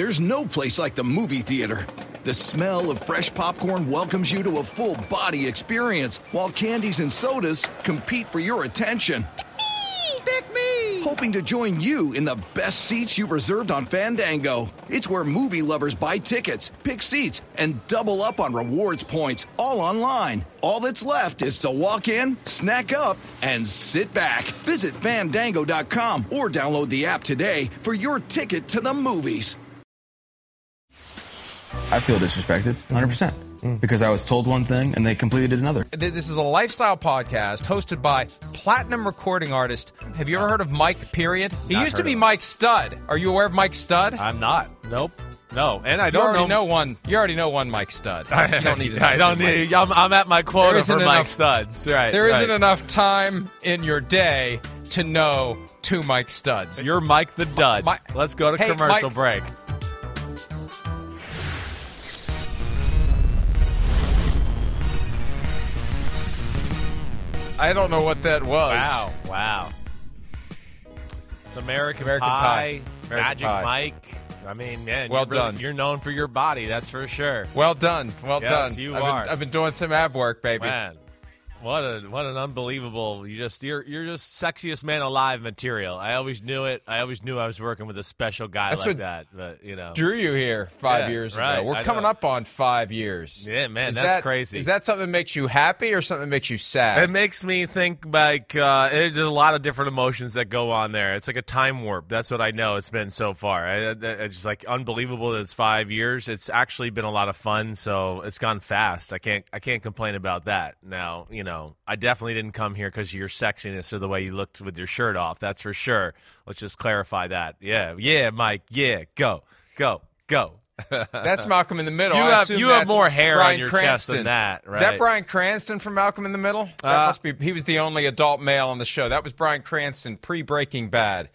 There's no place like the movie theater. The smell of fresh popcorn welcomes you to a full body experience, while candies and sodas compete for your attention. Pick me! Hoping to join you in the best seats you've reserved on Fandango. It's where movie lovers buy tickets, pick seats, and double up on rewards points, all online. All that's left is to walk in, snack up, and sit back. Visit fandango.com or download the app today for your ticket to the movies. I feel disrespected, 100%. Mm. Because I was told one thing and they completely did another. This is a lifestyle podcast hosted by platinum recording artist. Have you ever heard of Mike Period? He Not used to be. Mike Stud. Are you aware of Mike Stud? I'm not. Nope. No, and I don't already know. know one. You already know one Mike Stud. You don't need to. I don't need. I'm, I'm at my There quota isn't for Mike enough- Studs. Right. There right. not enough time in your day to know two Mike Studs. You're Mike the Dud. Mi- Let's go to Hey, commercial Mike- break. I don't know what that was. Wow. Wow. It's American, American Pie, Pie. Magic Pie. Mike. I mean, man, Well you're really- done. you're known for your body, that's for sure. Well done. Well Yes, done. you I've are. Been, I've been doing some ab work, baby. Man, what a what an unbelievable! You just you're you're just sexiest man alive material. I always knew it. I always knew I was working with a special guy That's like what that. But you know, Drew you here five Yeah, years right, ago. We're I coming know. up on five years. yeah, man, Is that's that- crazy. Is that something that makes you happy or something that makes you sad? It makes me think like uh, there's a lot of different emotions that go on there. It's like a time warp. That's what I know it's been so far. I, I- it's just like unbelievable that it's five years. It's actually been a lot of fun. So it's gone fast. I can't I can't complain about that. Now you know I definitely didn't come here because of your sexiness or the way you looked with your shirt off. That's for sure. Let's just clarify that. Yeah, yeah, Mike. Yeah, go, go, go. That's Malcolm in the Middle. You have- you have more hair on Bryan your Cranston. chest than that right? Is that Bryan Cranston from Malcolm in the Middle? That Uh, must be. He was the only adult male on the show. That was Bryan Cranston pre Breaking Bad.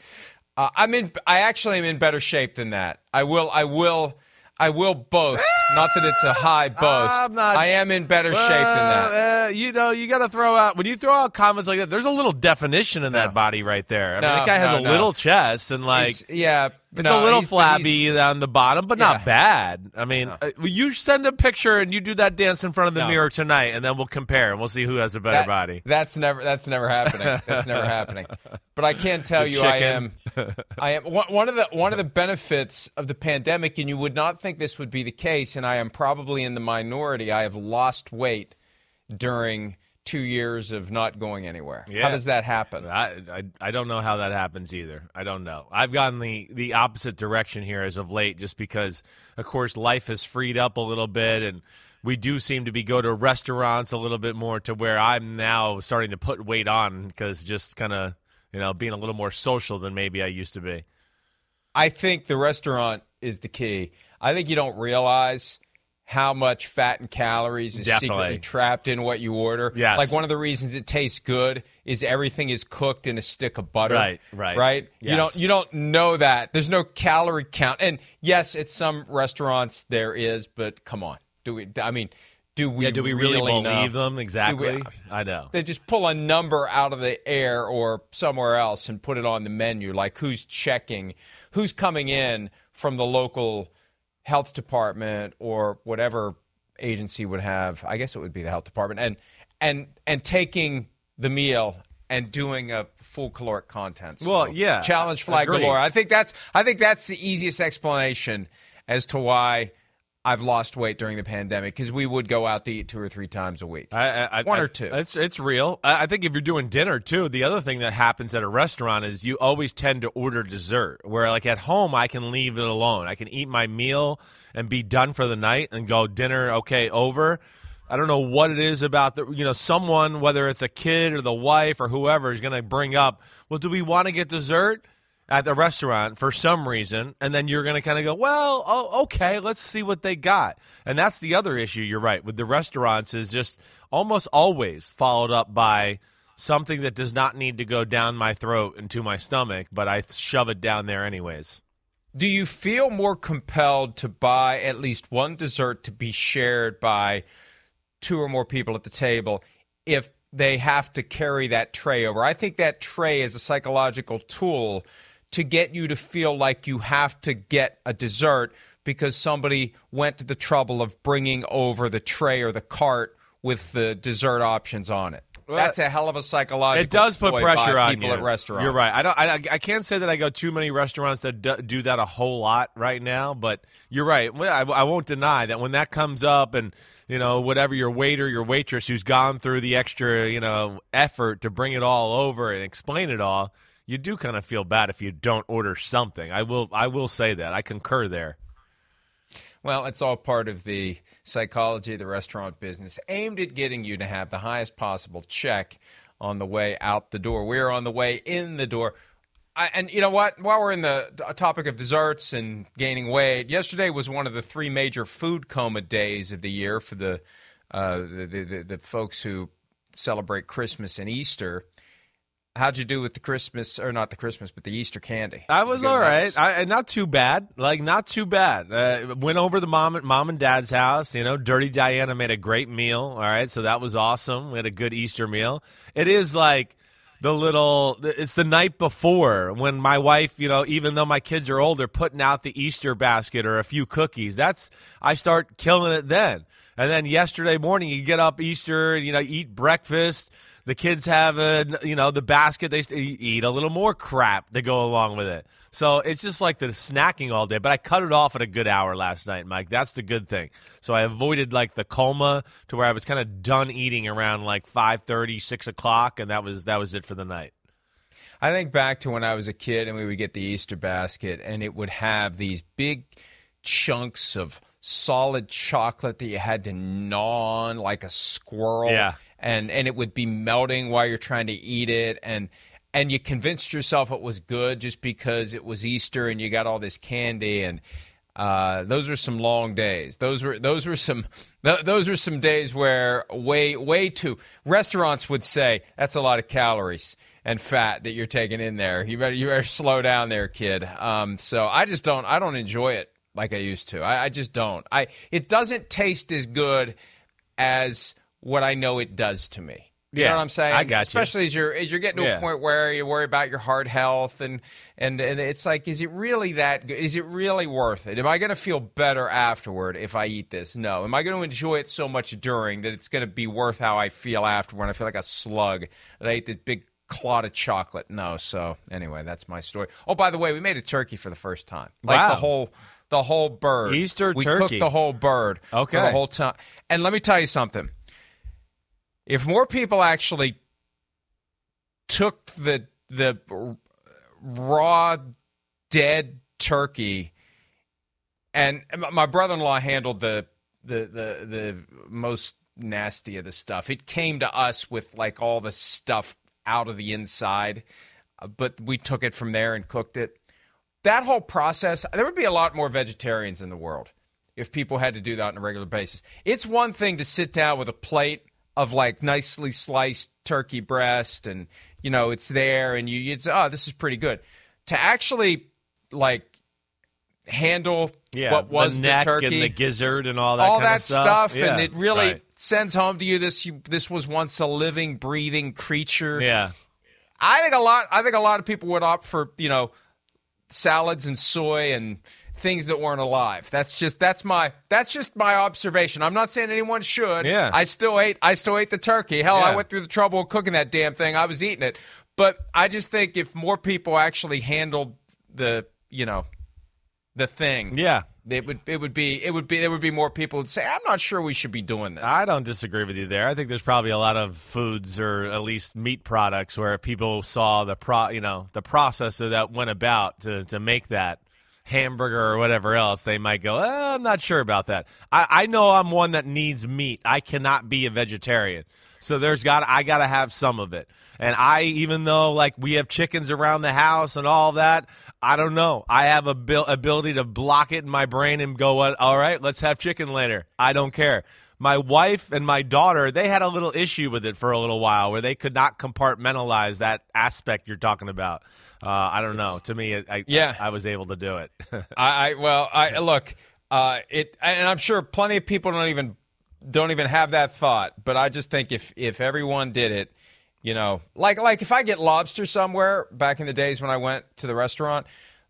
Uh, I'm in. I actually am in better shape than that. I will. I will. I will boast. not that it's a high boast. I'm not- I am in better shape than that. Uh, you know, you got to throw out when you throw out comments like that. There's a little definition in that body right there. I mean, that guy has no, a no. little chest and like He's- yeah, it's no, a little he's- but he's- flabby on the bottom, but Yeah. not bad. I mean, uh, you send a picture and you do that dance in front of the No. mirror tonight, and then we'll compare and we'll see who has a better That- body. That's never. That's never happening. That's never happening. But I can tell The you, I am. I am one of the one of the benefits of the pandemic, and you would not think this would be the case, and I am probably in the minority. I have lost weight during two years of not going anywhere. Yeah. How does that happen? I, I I don't know how that happens either. I don't know. I've gone the the opposite direction here as of late, just because, of course, life has freed up a little bit, and we do seem to be go to restaurants a little bit more. To where I'm now starting to put weight on because just kind of you know being a little more social than maybe I used to be. I think the restaurant is the key. I think you don't realize how much fat and calories is Definitely. secretly trapped in what you order. Yes. Like one of the reasons it tastes good is everything is cooked in a stick of butter. Right, right. Right? You don't you don't know that. There's no calorie count. And yes, at some restaurants there is, but come on. Do we I mean, do we yeah, do we really, know? believe them exactly? We- I know. They just pull a number out of the air or somewhere else and put it on the menu. Like who's checking, who's coming in from the local health department or whatever agency would have. I guess it would be the health department and and and taking the meal and doing a full caloric content. So Well, yeah, challenge flag agreed. galore. I think that's I think that's the easiest explanation as to why I've lost weight during the pandemic because we would go out to eat two or three times a week. I, I, I- One I- or two. It's it's real. I, I think if you're doing dinner too, the other thing that happens at a restaurant is you always tend to order dessert. Where like at home, I can leave it alone. I can eat my meal and be done for the night and go dinner okay over. I don't know what it is about the you know someone whether it's a kid or the wife or whoever is going to bring up. Well, do we want to get dessert? At the restaurant for some reason, and then you're going to kind of go, well, oh, okay, let's see what they got. And that's the other issue. You're right with the restaurants is just almost always followed up by something that does not need to go down my throat into my stomach, but I shove it down there anyways. Do you feel more compelled to buy at least one dessert to be shared by two or more people at the table if they have to carry that tray over? I think that tray is a psychological tool to get you to feel like you have to get a dessert because somebody went to the trouble of bringing over the tray or the cart with the dessert options on it. Well, That's a hell of a psychological. It does put pressure on people you. at restaurants. You're right. I don't. I, I can't say that I go too many restaurants that do, do that a whole lot right now. But you're right. I, I won't deny that when that comes up, and you know whatever your waiter, your waitress who's gone through the extra you know effort to bring it all over and explain it all, you do kind of feel bad if you don't order something. I will. I will say that. I concur there. Well, it's all part of the psychology of the restaurant business, aimed at getting you to have the highest possible check on the way out the door. We're on the way in the door. I, and you know what? While we're in the topic of desserts and gaining weight, yesterday was one of the three major food coma days of the year for the uh, the, the, the, the folks who celebrate Christmas and Easter. How'd you do with the Christmas, or not the Christmas, but the Easter candy? I was all right. I, not too bad. Like not too bad. Uh, went over to mom, mom and dad's house. You know, Dirty Diana made a great meal. All right, so that was awesome. We had a good Easter meal. It is like the little. It's the night before when my wife, you know, even though my kids are older, putting out the Easter basket or a few cookies. That's I start killing it then. And then yesterday morning, you get up Easter, you know, eat breakfast. The kids have a, you know, the basket. They eat a little more crap to go along with it. So it's just like the snacking all day. But I cut it off at a good hour last night, Mike. That's the good thing. So I avoided like the coma to where I was kind of done eating around like five thirty, six o'clock, and that was that was it for the night. I think back to when I was a kid and we would get the Easter basket and it would have these big chunks of solid chocolate that you had to gnaw on like a squirrel. Yeah. And and it would be melting while you're trying to eat it and and you convinced yourself it was good just because it was Easter and you got all this candy and uh, those were some long days. Those were those were some th- those were some days where way way too restaurants would say that's a lot of calories and fat that you're taking in there. You better you better slow down there, kid. Um, so I just don't I don't enjoy it like I used to. I, I just don't. I it doesn't taste as good as what I know it does to me. You Yeah, know what I'm saying? I got you. Especially as you're as you're getting to Yeah. a point where you worry about your heart health and and and it's like, is it really that? good? Is it really worth it? Am I going to feel better afterward if I eat this? No. Am I going to enjoy it so much during that it's going to be worth how I feel after when I feel like a slug that I ate this big clot of chocolate? No. So anyway, that's my story. Oh, by the way, we made a turkey for the first time. Like Wow. the whole. The whole bird. Easter we turkey. We cooked the whole bird. for Okay. the whole time. And let me tell you something. If more people actually took the the raw dead turkey and my brother-in-law handled the the the the most nasty of the stuff. It came to us with like all the stuff out of the inside uh, but we took it from there and cooked it. That whole process there would be a lot more vegetarians in the world if people had to do that on a regular basis. It's one thing to sit down with a plate of like nicely sliced turkey breast and you know it's there and you you'd say oh this is pretty good to actually like handle Yeah, what was the the, turkey and the gizzard and all that all kind that of stuff, and Yeah, it really right. sends home to you this you, this was once a living breathing creature yeah. I think a lot. I think a lot of people would opt for you know salads and soy and things that weren't alive. That's just that's my that's just my observation. I'm not saying anyone should. Yeah. I still ate I still ate the turkey. Hell, Yeah. I went through the trouble of cooking that damn thing. I was eating it. But I just think if more people actually handled the you know the thing, Yeah. it would it would be it would be there would be more people who'd say I'm not sure we should be doing this. I don't disagree with you there. I think there's probably a lot of foods or at least meat products where people saw the pro, you know, the process that went about to, to make that hamburger or whatever else, they might go, oh, I'm not sure about that. I, I know I'm one that needs meat. I cannot be a vegetarian. So there's got I got to have some of it. And I even though like we have chickens around the house and all that, I don't know. I have a bil- ability to block it in my brain and go, "What? All right, let's have chicken later." I don't care. My wife and my daughter, they had a little issue with it for a little while where they could not compartmentalize that aspect you're talking about. Uh, I don't know. To me, I, Yeah. I, was able to do it. I, I well, I look, uh, it, and I'm sure plenty of people don't even don't even have that thought. But I just think if if everyone did it, you know, like like if I get lobster somewhere back in the days when I went to the restaurant,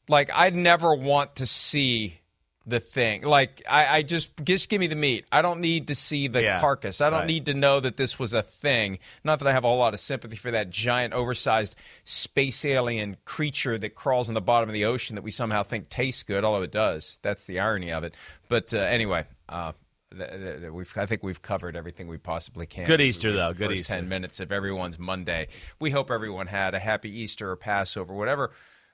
like I'd never want to see the thing. Like I, I just just give me the meat. I don't need to see the Yeah, carcass. I don't right. need to know that this was a thing. Not that I have a whole lot of sympathy for that giant, oversized space alien creature that crawls in the bottom of the ocean that we somehow think tastes good, although it does. That's the irony of it. But uh, anyway, uh, th- th- th- we've, I think we've covered everything we possibly can. Good Easter, though. Good first Easter. Ten minutes of everyone's Monday. We hope everyone had a happy Easter or Passover, whatever,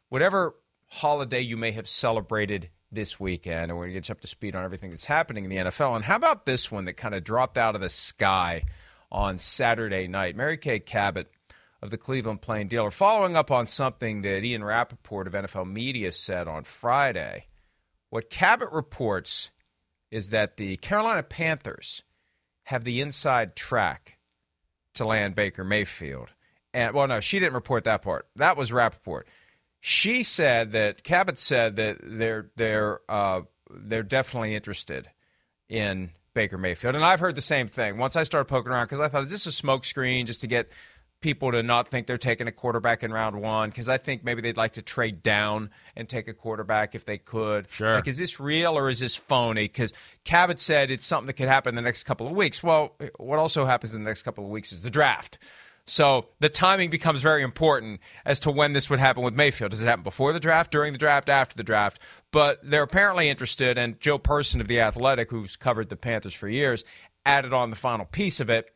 whatever holiday you may have celebrated this weekend, and we're going to get you up to speed on everything that's happening in the NFL. And how about this one that kind of dropped out of the sky on Saturday night? Mary Kay Cabot of the Cleveland Plain Dealer, following up on something that Ian Rapoport of NFL Media said on Friday. What Cabot reports is that the Carolina Panthers have the inside track to land Baker Mayfield. And well, no, she didn't report that part. That was Rapoport. She said that Cabot said that they're they're uh, they're definitely interested in Baker Mayfield, and I've heard the same thing. Once I started poking around, because I thought, is this a smokescreen just to get people to not think they're taking a quarterback in round one? Because I think maybe they'd like to trade down and take a quarterback if they could. Sure. Like, is this real or is this phony? Because Cabot said it's something that could happen in the next couple of weeks. Well, what also happens in the next couple of weeks is the draft. So the timing becomes very important as to when this would happen with Mayfield. Does it happen before the draft, during the draft, after the draft? But they're apparently interested, and Joe Person of The Athletic, who's covered the Panthers for years, added on the final piece of it.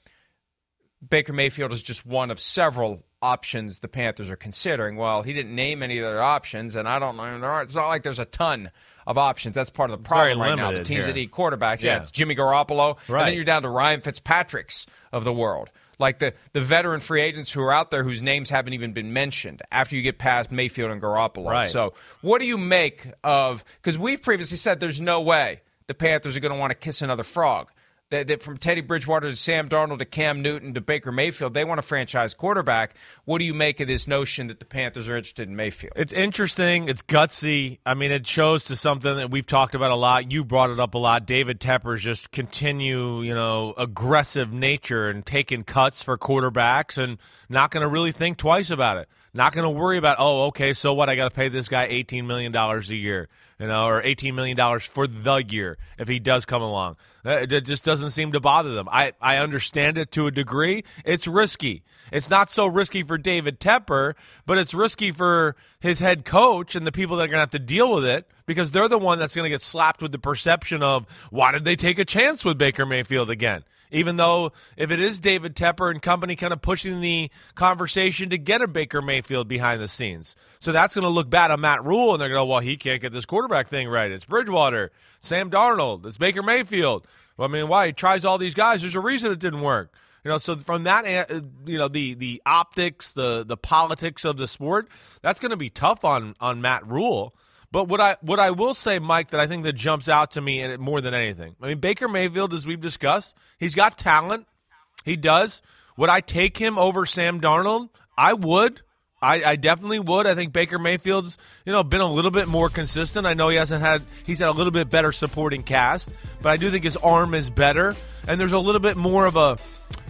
Baker Mayfield is just one of several options the Panthers are considering. Well, he didn't name any other options, and I don't know. There are, it's not like there's a ton of options. That's part of the problem right now. The teams here. that need quarterbacks, yeah, Yeah. it's Jimmy Garoppolo, and then you're down to Ryan Fitzpatrick's of the world. Like the, the veteran free agents who are out there whose names haven't even been mentioned after you get past Mayfield and Garoppolo. Right. So, what do you make of? Because we've previously said there's no way the Panthers are going to want to kiss another frog. That, that from Teddy Bridgewater to Sam Darnold to Cam Newton to Baker Mayfield, they want a franchise quarterback. What do you make of this notion that the Panthers are interested in Mayfield? It's interesting. It's gutsy. I mean, it shows to something that we've talked about a lot. You brought it up a lot. David Tepper's just continue, you know, aggressive nature and taking cuts for quarterbacks and not going to really think twice about it. Not going to worry about, oh, okay, so what? I got to pay this guy $18 million a year, you know, or $18 million for the year if he does come along. That- It just doesn't seem to bother them. I, I understand it to a degree. It's risky. It's not so risky for David Tepper, but it's risky for his head coach and the people that are going to have to deal with it because they're the one that's going to get slapped with the perception of why did they take a chance with Baker Mayfield again? Even though if it is David Tepper and company kind of pushing the conversation to get a Baker Mayfield behind the scenes. So that's going to look bad on Matt Rhule and they're going to, well, he can't get this quarterback thing right. It's Bridgewater, Sam Darnold, it's Baker Mayfield. Well, I mean, why? He tries all these guys. There's a reason it didn't work. You know, so from that, uh, you know, the the optics, the the politics of the sport, that's going to be tough on on Matt Rhule. But what I what I will say, Mike, that I think that jumps out to me more than anything, I mean, Baker Mayfield, as we've discussed, he's got talent. He does. Would I take him over Sam Darnold? I would. I, I definitely would. I think Baker Mayfield's, you know, been a little bit more consistent. I know he hasn't had he's had a little bit better supporting cast, but I do think his arm is better, and there's a little bit more of a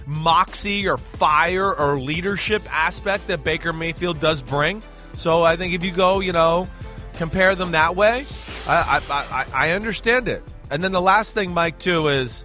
moxie or fire or leadership aspect that Baker Mayfield does bring. So I think if you go, you know, compare them that way, I, I, I, I understand it. And then the last thing, Mike, too, is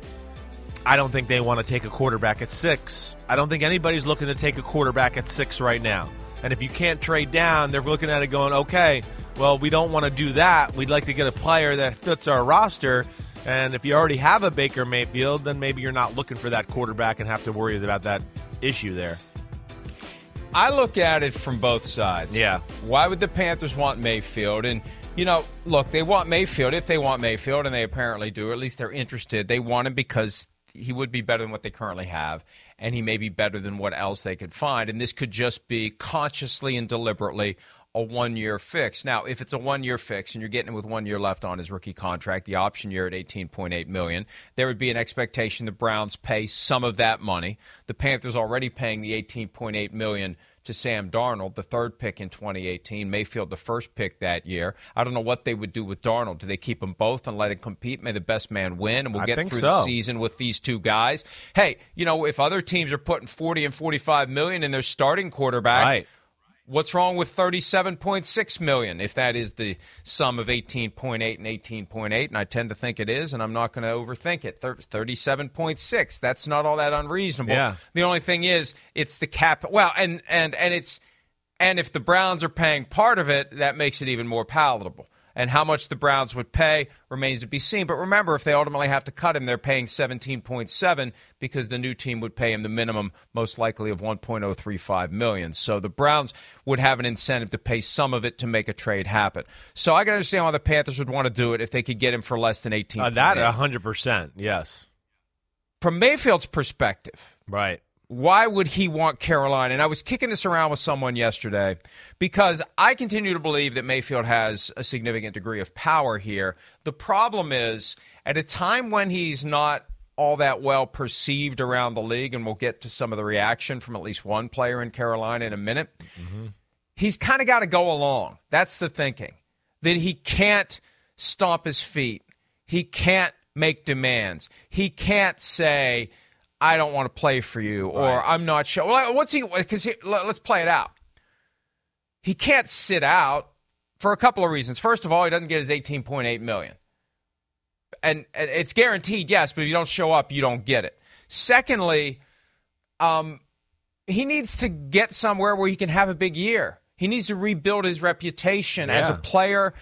I don't think they want to take a quarterback at six. I don't think anybody's looking to take a quarterback at six right now. And if you can't trade down, they're looking at it going, okay, well, we don't want to do that. We'd like to get a player that fits our roster. And if you already have a Baker Mayfield, then maybe you're not looking for that quarterback and have to worry about that issue there. I look at it from both sides. Yeah. Why would the Panthers want Mayfield? And, you know, look, they want Mayfield if they want Mayfield, and they apparently do, or at least they're interested. They want him because he would be better than what they currently have, and he may be better than what else they could find. And this could just be consciously and deliberately a one year fix. Now, if it's a one year fix and you're getting it with one year left on his rookie contract, the option year at 18.8 million, there would be an expectation the Browns pay some of that money. The Panthers already paying the 18.8 million to Sam Darnold, the third pick in 2018, Mayfield the first pick that year. I don't know what they would do with Darnold. Do they keep them both and let him compete? May the best man win, and we'll I get through so. the season with these two guys. Hey, you know, if other teams are putting 40 and 45 million in their starting quarterback, Right. What's wrong with 37.6 million if that is the sum of 18.8 and 18.8 and I tend to think it is and I'm not going to overthink it. 37.6 that's not all that unreasonable. Yeah. The only thing is it's the cap well and and and it's and if the Browns are paying part of it that makes it even more palatable. And how much the Browns would pay remains to be seen. But remember, if they ultimately have to cut him, they're paying 17.7 because the new team would pay him the minimum, most likely of 1.035 million. So the Browns would have an incentive to pay some of it to make a trade happen. So I can understand why the Panthers would want to do it if they could get him for less than 18. Uh, that 100%. Yes. From Mayfield's perspective, Right. Why would he want Carolina? And I was kicking this around with someone yesterday because I continue to believe that Mayfield has a significant degree of power here. The problem is, at a time when he's not all that well perceived around the league, and we'll get to some of the reaction from at least one player in Carolina in a minute, mm-hmm. he's kind of got to go along. That's the thinking. That he can't stomp his feet. He can't make demands. He can't say, I don't want to play for you, or I'm not sure. Well, what's he? Because let's play it out. He can't sit out for a couple of reasons. First of all, he doesn't get his 18.8 million, and, and it's guaranteed, yes. But if you don't show up, you don't get it. Secondly, um, he needs to get somewhere where he can have a big year. He needs to rebuild his reputation as a player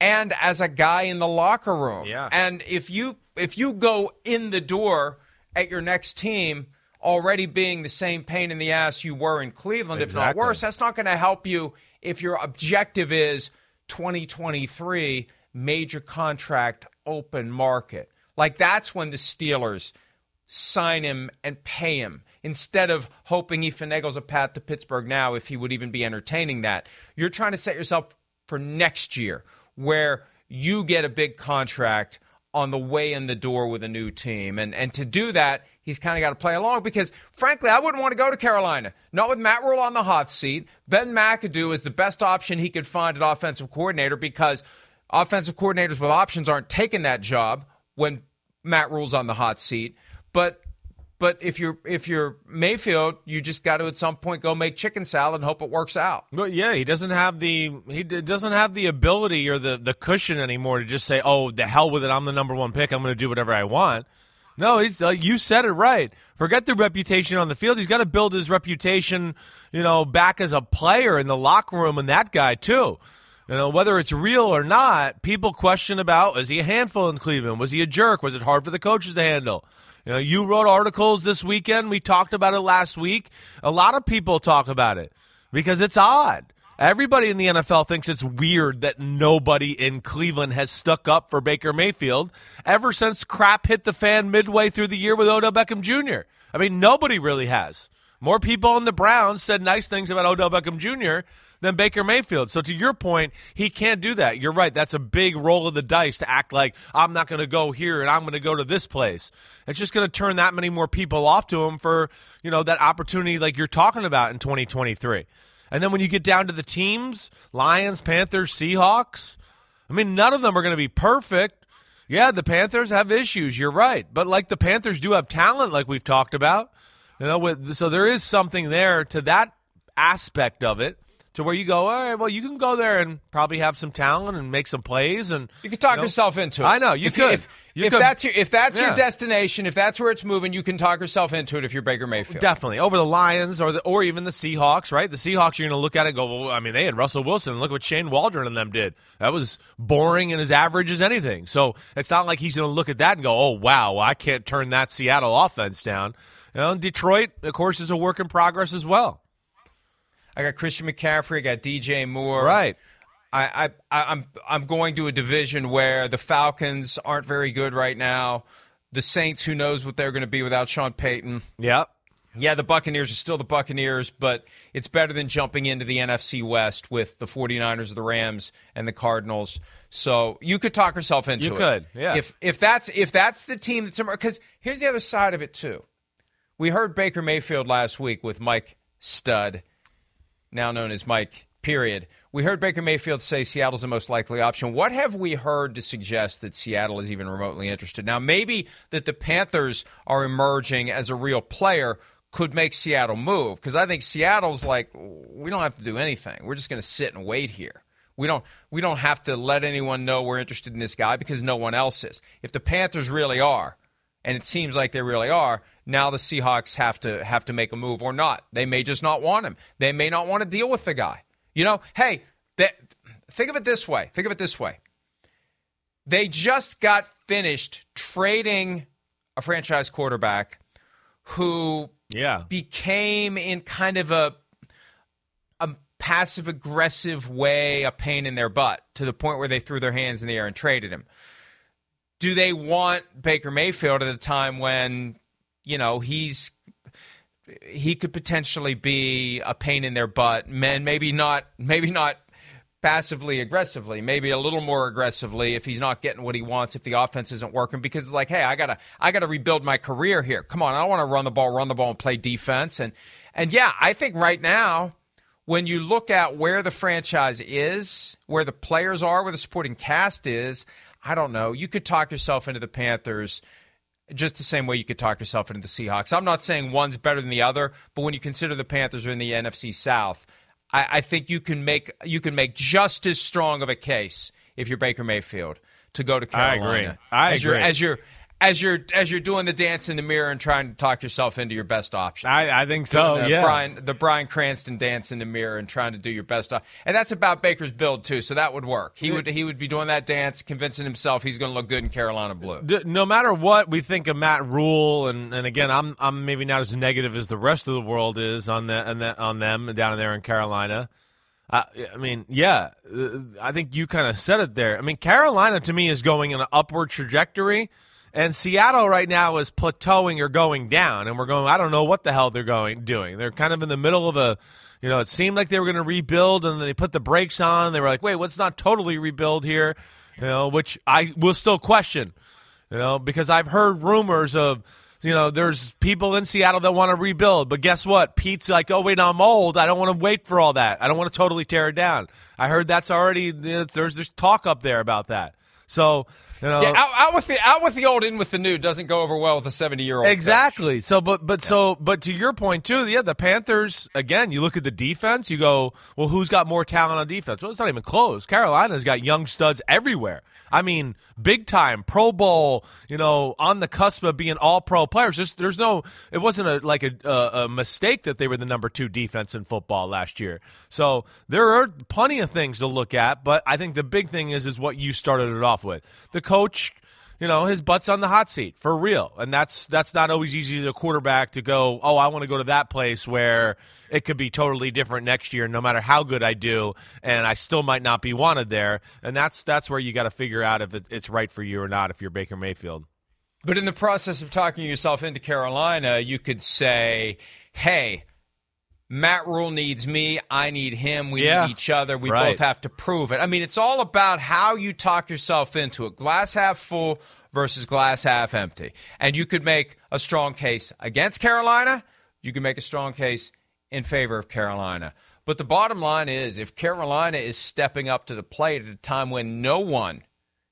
and as a guy in the locker room. Yeah. And if you if you go in the door at your next team already being the same pain in the ass you were in Cleveland, if not worse, that's not going to help you if your objective is 2023 major contract open market. Like that's when the Steelers sign him and pay him instead of hoping he finagles a path to Pittsburgh now if he would even be entertaining that. You're trying to set yourself for next year where you get a big contract on the way in the door with a new team. And and to do that, he's kind of got to play along because frankly, I wouldn't want to go to Carolina. Not with Matt Rhule on the hot seat. Ben McAdoo is the best option he could find at offensive coordinator because offensive coordinators with options aren't taking that job when Matt Rhule's on the hot seat. But but if you're if you're Mayfield, you just got to at some point go make chicken salad and hope it works out. Well, yeah, he doesn't have the he doesn't have the ability or the the cushion anymore to just say, "Oh, the hell with it! I'm the number one pick. I'm going to do whatever I want." No, he's uh, you said it right. Forget the reputation on the field. He's got to build his reputation, you know, back as a player in the locker room, and that guy too. You know, whether it's real or not, people question about is he a handful in Cleveland? Was he a jerk? Was it hard for the coaches to handle? You know, you wrote articles this weekend. We talked about it last week. A lot of people talk about it because it's odd. Everybody in the NFL thinks it's weird that nobody in Cleveland has stuck up for Baker Mayfield ever since crap hit the fan midway through the year with Odell Beckham Jr. I mean, nobody really has. More people in the Browns said nice things about Odell Beckham Jr. than Baker Mayfield. So to your point, he can't do that. You're right. That's a big roll of the dice to act like I'm not going to go here and I'm going to go to this place. It's just going to turn that many more people off to him for, you know, that opportunity like you're talking about in 2023. And then when you get down to the teams, Lions, Panthers, Seahawks, I mean, none of them are going to be perfect. Yeah, the Panthers have issues. You're right, but like the Panthers do have talent, like we've talked about. You know, with so there is something there to that aspect of it. To where you go, all right, well, you can go there and probably have some talent and make some plays, and you can talk you know, yourself into it. I know you if, could. If, you if could. that's your if that's Yeah. your destination, if that's where it's moving, you can talk yourself into it. If you're Baker Mayfield, Definitely over the Lions or the, or even the Seahawks, right? The Seahawks, you're going to look at it and go, well, I mean, they had Russell Wilson. Look what Shane Waldron and them did. That was boring and as average as anything. So it's not like he's going to look at that and go, oh wow, I can't turn that Seattle offense down. You know, Detroit, of course, is a work in progress as well. I got Christian McCaffrey, I got DJ Moore, Right. I, I, I'm I'm going to a division where the Falcons aren't very good right now. The Saints, who knows what they're going to be without Sean Payton. Yep. Yeah, the Buccaneers are still the Buccaneers, but it's better than jumping into the NFC West with the 49ers, the Rams, and the Cardinals. So you could talk yourself into You it. could, yeah. If if that's if that's the team that's because here's the other side of it too. We heard Baker Mayfield last week with Mike Stud, now known as Mike. Period. We heard Baker Mayfield say Seattle's the most likely option. What have we heard to suggest that Seattle is even remotely interested? Now, maybe that the Panthers are emerging as a real player could make Seattle move because I think Seattle's like we don't have to do anything. We're just going to sit and wait here. We don't we don't have to let anyone know we're interested in this guy because no one else is. If the Panthers really are, and it seems like they really are, now the Seahawks have to have to make a move or not. They may just not want him. They may not want to deal with the guy. You know, hey, that, think of it this way. Think of it this way. They just got finished trading a franchise quarterback who Yeah. became in kind of a a passive aggressive way a pain in their butt to the point where they threw their hands in the air and traded him. Do they want Baker Mayfield at a time when, you know, he's he could potentially be a pain in their butt, and maybe not maybe not passively aggressively, maybe a little more aggressively if he's not getting what he wants, if the offense isn't working, because it's like, hey, I gotta I gotta rebuild my career here. Come on, I don't want to run the ball, run the ball and play defense. And and yeah, I think right now, when you look at where the franchise is, where the players are, where the supporting cast is, I don't know. You could talk yourself into the Panthers just the same way you could talk yourself into the Seahawks. I'm not saying one's better than the other, but when you consider the Panthers are in the NFC South, I, I think you can make you can make just as strong of a case if you're Baker Mayfield to go to Carolina. I agree. I as agree. as you're as you're as you're doing the dance in the mirror and trying to talk yourself into your best option. I, I think so. the yeah. Brian the Bryan Cranston dance in the mirror and trying to do your best, op- and that's about Baker's build too. So that would work. He would he would be doing that dance, convincing himself he's going to look good in Carolina blue. No matter what we think of Matt Rhule, and, and again, I'm I'm maybe not as negative as the rest of the world is on the, on, the, on them down there in Carolina. Uh, I mean, yeah, uh, I think you kind of said it there. I mean, Carolina to me is going in an upward trajectory, and Seattle right now is plateauing or going down, and we're going. I don't know what the hell they're going doing. They're kind of in the middle of a. You know, it seemed like they were going to rebuild, and they put the brakes on. They were like, "Wait, let's not totally rebuild here," you know, which I will still question you know, because I've heard rumors of, you know, there's people in Seattle that want to rebuild, but guess what? Pete's like, oh wait, I'm old. I don't want to wait for all that. I don't want to totally tear it down. I heard that's already there's there's talk up there about that. So you know, Yeah, out, out with the out with the old, in with the new doesn't go over well with a seventy year old. Exactly. So, but but so but to your point too, yeah, the Panthers again. You look at the defense. You go, well, who's got more talent on defense? Well, it's not even close. Carolina's got young studs everywhere. I mean, big time Pro Bowl. You know, on the cusp of being All Pro players. There's, there's no. It wasn't a like a, a, a mistake that they were the number two defense in football last year. So there are plenty of things to look at. But I think the big thing is is what you started it off with. The coach you know his butt's on the hot seat for real. And that's that's not always easy as a quarterback to go oh i want to go to that place where it could be totally different next year no matter how good i do and i still might not be wanted there. And that's that's where you got to figure out if it's right for you or not if you're baker mayfield. But in the process of talking yourself into Carolina, you could say, "Hey, Matt Rhule needs me. I need him. We Yeah. need each other. We Right. both have to prove it." I mean, it's all about how you talk yourself into it. Glass half full versus glass half empty. And you could make a strong case against Carolina. You can make a strong case in favor of Carolina. But the bottom line is, if Carolina is stepping up to the plate at a time when no one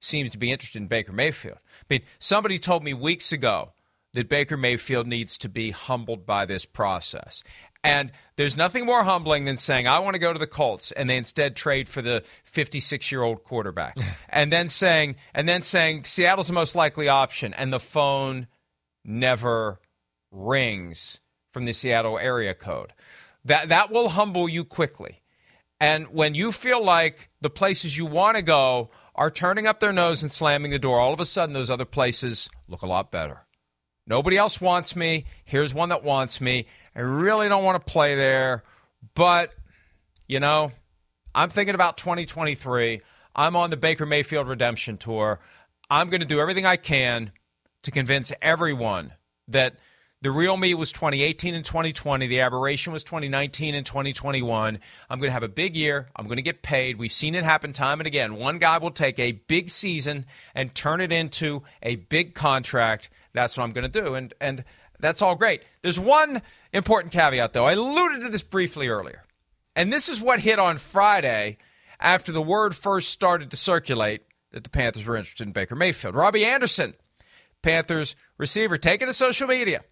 seems to be interested in Baker Mayfield. I mean, somebody told me weeks ago that Baker Mayfield needs to be humbled by this process. And there's nothing more humbling than saying, I want to go to the Colts, and they instead trade for the 56 year old quarterback. and then saying, and then saying, Seattle's the most likely option, and the phone never rings from the Seattle area code. That that will humble you quickly. And when you feel like the places you want to go are turning up their nose and slamming the door, all of a sudden those other places look a lot better. Nobody else wants me. Here's one that wants me. I really don't want to play there, but you know, I'm thinking about 2023. I'm on the Baker Mayfield redemption tour. I'm going to do everything I can to convince everyone that the real me was 2018 and 2020. The aberration was 2019 and 2021. I'm going to have a big year. I'm going to get paid. We've seen it happen time and again. One guy will take a big season and turn it into a big contract. That's what I'm going to do. And and that's all great. There's one important caveat though. I alluded to this briefly earlier. And this is what hit on Friday after the word first started to circulate that the Panthers were interested in Baker Mayfield. Robbie Anderson, Panthers receiver, taking to social media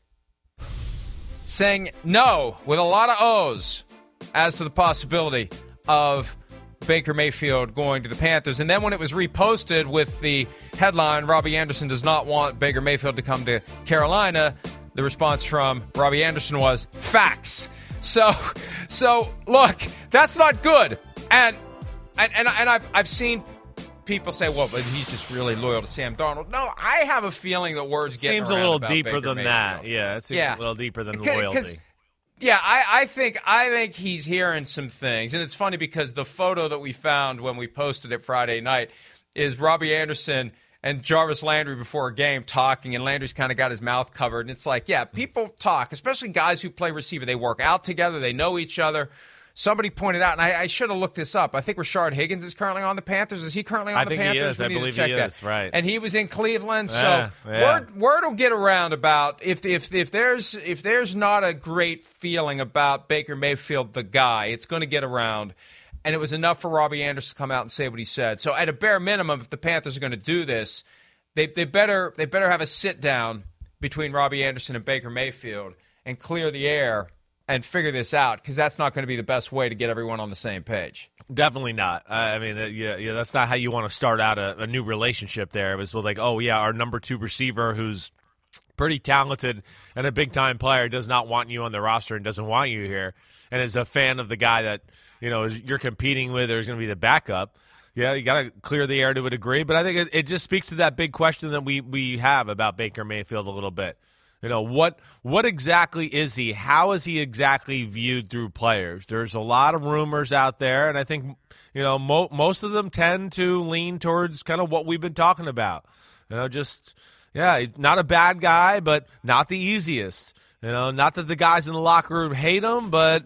saying no with a lot of O's as to the possibility of Baker Mayfield going to the Panthers. And then when it was reposted with the headline, Robbie Anderson does not want Baker Mayfield to come to Carolina, the response from Robbie Anderson was facts. So, so look, that's not good. And and and, and I've I've seen people say, "Well, but he's just really loyal to Sam Darnold." No, I have a feeling that words get seems a little deeper Baker than Mayfield. that. Yeah, it seems yeah. a little deeper than loyalty. Yeah, I, I think I think he's hearing some things, and it's funny because the photo that we found when we posted it Friday night is Robbie Anderson and Jarvis Landry before a game talking, and Landry's kind of got his mouth covered, and it's like, yeah, people talk, especially guys who play receiver. They work out together, they know each other somebody pointed out, and I, I should have looked this up. I think Rashard Higgins is currently on the Panthers. Is he currently on I the think Panthers? He is. We I believe he that. is. Right. And he was in Cleveland, so yeah. word word will get around about if if if there's if there's not a great feeling about Baker Mayfield, the guy, it's going to get around. And it was enough for Robbie Anderson to come out and say what he said. So at a bare minimum, if the Panthers are going to do this, they they better they better have a sit down between Robbie Anderson and Baker Mayfield and clear the air and figure this out because that's not going to be the best way to get everyone on the same page. Definitely not. I mean, uh, yeah, yeah, that's not how you want to start out a, a new relationship. There, it was like, oh yeah, our number two receiver who's pretty talented and a big time player does not want you on the roster and doesn't want you here, and is a fan of the guy that you know you're competing with is going to be the backup. Yeah, you got to clear the air to a degree, but I think it, it just speaks to that big question that we we have about Baker Mayfield a little bit. You know what what exactly is he? How is he exactly viewed through players? There's a lot of rumors out there, and I think you know mo- most of them tend to lean towards kind of what we've been talking about. You know, just yeah, not a bad guy, but not the easiest. You know, not that the guys in the locker room hate him, but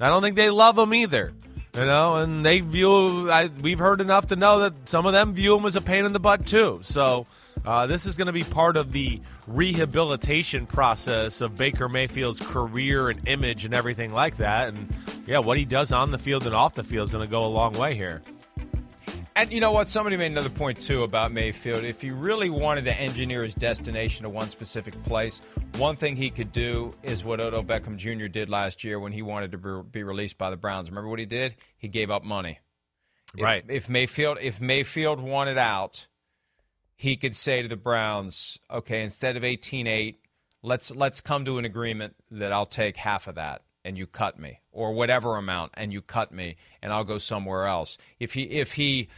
I don't think they love him either. You know, and they view I, we've heard enough to know that some of them view him as a pain in the butt too. So uh, this is going to be part of the rehabilitation process of Baker Mayfield's career and image and everything like that. And yeah, what he does on the field and off the field is going to go a long way here. And you know what? Somebody made another point too about Mayfield. If he really wanted to engineer his destination to one specific place, one thing he could do is what Odell Beckham Jr. did last year when he wanted to be released by the Browns. Remember what he did? He gave up money. If, right. If Mayfield if Mayfield wanted out, he could say to the Browns, okay, instead of 18-8, let's let's come to an agreement that I'll take half of that and you cut me or whatever amount and you cut me and I'll go somewhere else. If he if he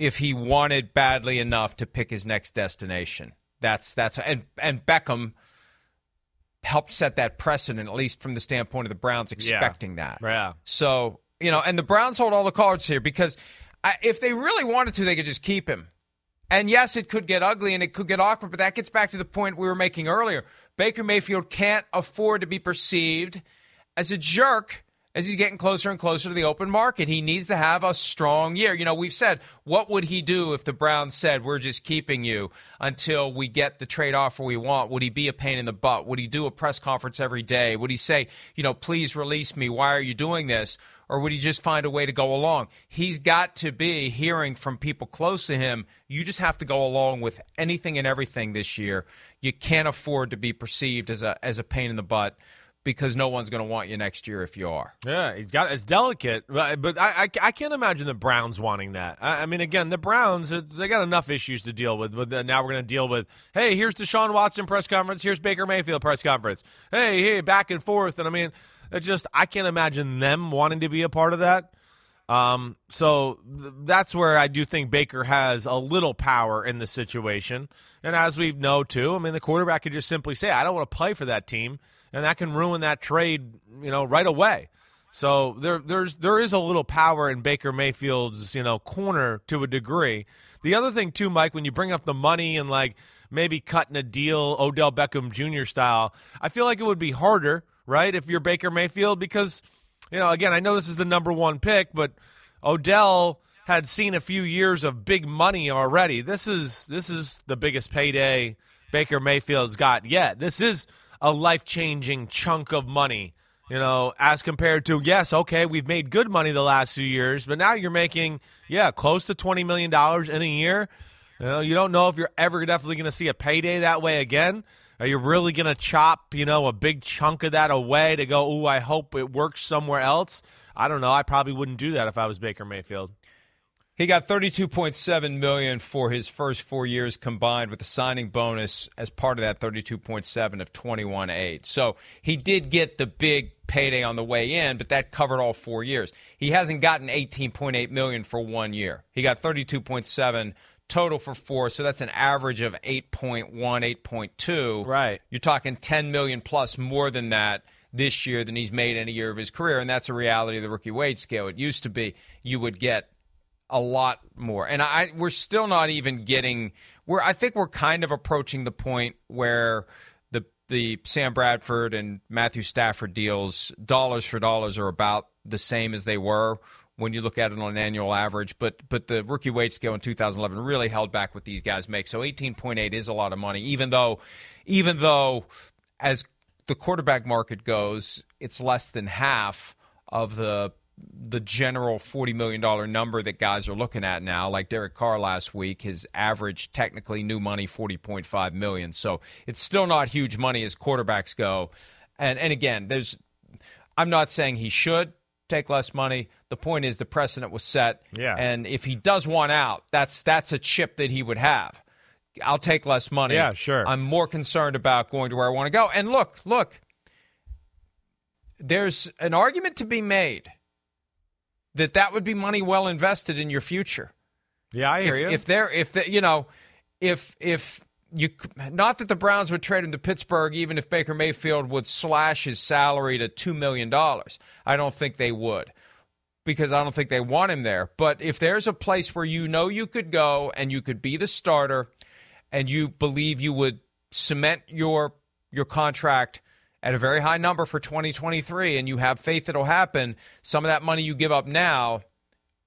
if he wanted badly enough to pick his next destination. That's that's and and Beckham helped set that precedent at least from the standpoint of the Browns expecting yeah. that. Yeah. So, you know, and the Browns hold all the cards here because I, if they really wanted to they could just keep him and yes, it could get ugly and it could get awkward, but that gets back to the point we were making earlier. Baker Mayfield can't afford to be perceived as a jerk as he's getting closer and closer to the open market. He needs to have a strong year. You know, we've said, what would he do if the Browns said, we're just keeping you until we get the trade offer we want? Would he be a pain in the butt? Would he do a press conference every day? Would he say, you know, please release me? Why are you doing this? or would he just find a way to go along? He's got to be hearing from people close to him. You just have to go along with anything and everything this year. You can't afford to be perceived as a as a pain in the butt because no one's going to want you next year if you are. Yeah, he's got it's delicate, but, but I, I, I can't imagine the Browns wanting that. I, I, mean, again, the Browns they got enough issues to deal with. But now we're going to deal with. Hey, here's Deshaun Watson press conference. Here's Baker Mayfield press conference. Hey, hey, back and forth. And I mean, it just I can't imagine them wanting to be a part of that. Um, so th- that's where I do think Baker has a little power in the situation. And as we know too, I mean, the quarterback could just simply say, "I don't want to play for that team." And that can ruin that trade, you know, right away. So there, there's there is a little power in Baker Mayfield's you know corner to a degree. The other thing too, Mike, when you bring up the money and like maybe cutting a deal Odell Beckham Jr. style, I feel like it would be harder, right, if you're Baker Mayfield because you know again I know this is the number one pick, but Odell had seen a few years of big money already. This is this is the biggest payday Baker Mayfield's got yet. This is a life changing chunk of money. You know, as compared to yes, okay, we've made good money the last few years, but now you're making yeah close to twenty million dollars in a year. You know, you don't know if you're ever definitely going to see a payday that way again. Are you really going to chop, you know, a big chunk of that away to go, "Ooh, I hope it works somewhere else"? I don't know. I probably wouldn't do that if I was Baker Mayfield. He got 32.7 million for his first 4 years combined with the signing bonus as part of that 32.7 of 21.8. So, he did get the big payday on the way in, but that covered all 4 years. He hasn't gotten 18.8 million for 1 year. He got 32.7 total for 4, so that's an average of 8.1, 8.2. Right. You're talking 10 million plus more than that this year than he's made any year of his career, and that's a reality of the rookie wage scale. It used to be you would get a lot more. And I we're still not even getting we're I think we're kind of approaching the point where the the Sam Bradford and Matthew Stafford deals dollars for dollars are about the same as they were when you look at it on an annual average, but but the rookie wage scale in 2011 really held back what these guys make. So 18.8 is a lot of money even though even though as the quarterback market goes, it's less than half of the the general $40 million number that guys are looking at now, like Derek Carr last week, his average technically new money 40.5 million. So it's still not huge money as quarterbacks go. And, and again, there's, I'm not saying he should take less money. The point is the precedent was set. Yeah. And if he does want out, that's, that's a chip that he would have. I'll take less money. Yeah, sure. I'm more concerned about going to where I want to go. And look, look, there's an argument to be made that that would be money well invested in your future. Yeah, I hear if, you. If they're if the, you know if if you not that the Browns would trade him to Pittsburgh even if Baker Mayfield would slash his salary to 2 million dollars. I don't think they would because I don't think they want him there. But if there's a place where you know you could go and you could be the starter and you believe you would cement your your contract at a very high number for 2023 and you have faith it'll happen, some of that money you give up now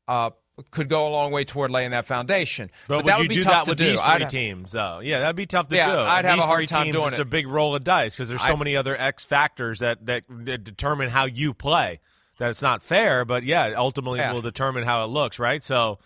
uh, could go a long way toward laying that foundation. But, but that would be do tough to with do. these 3 I'd, teams, though. Yeah, that'd be tough to yeah, do. I'd have a hard time teams, doing it's it. It's a big roll of dice because there's so I- many other X factors that, that that determine how you play. That it's not fair, but yeah, ultimately Yeah. will determine how it looks, right? So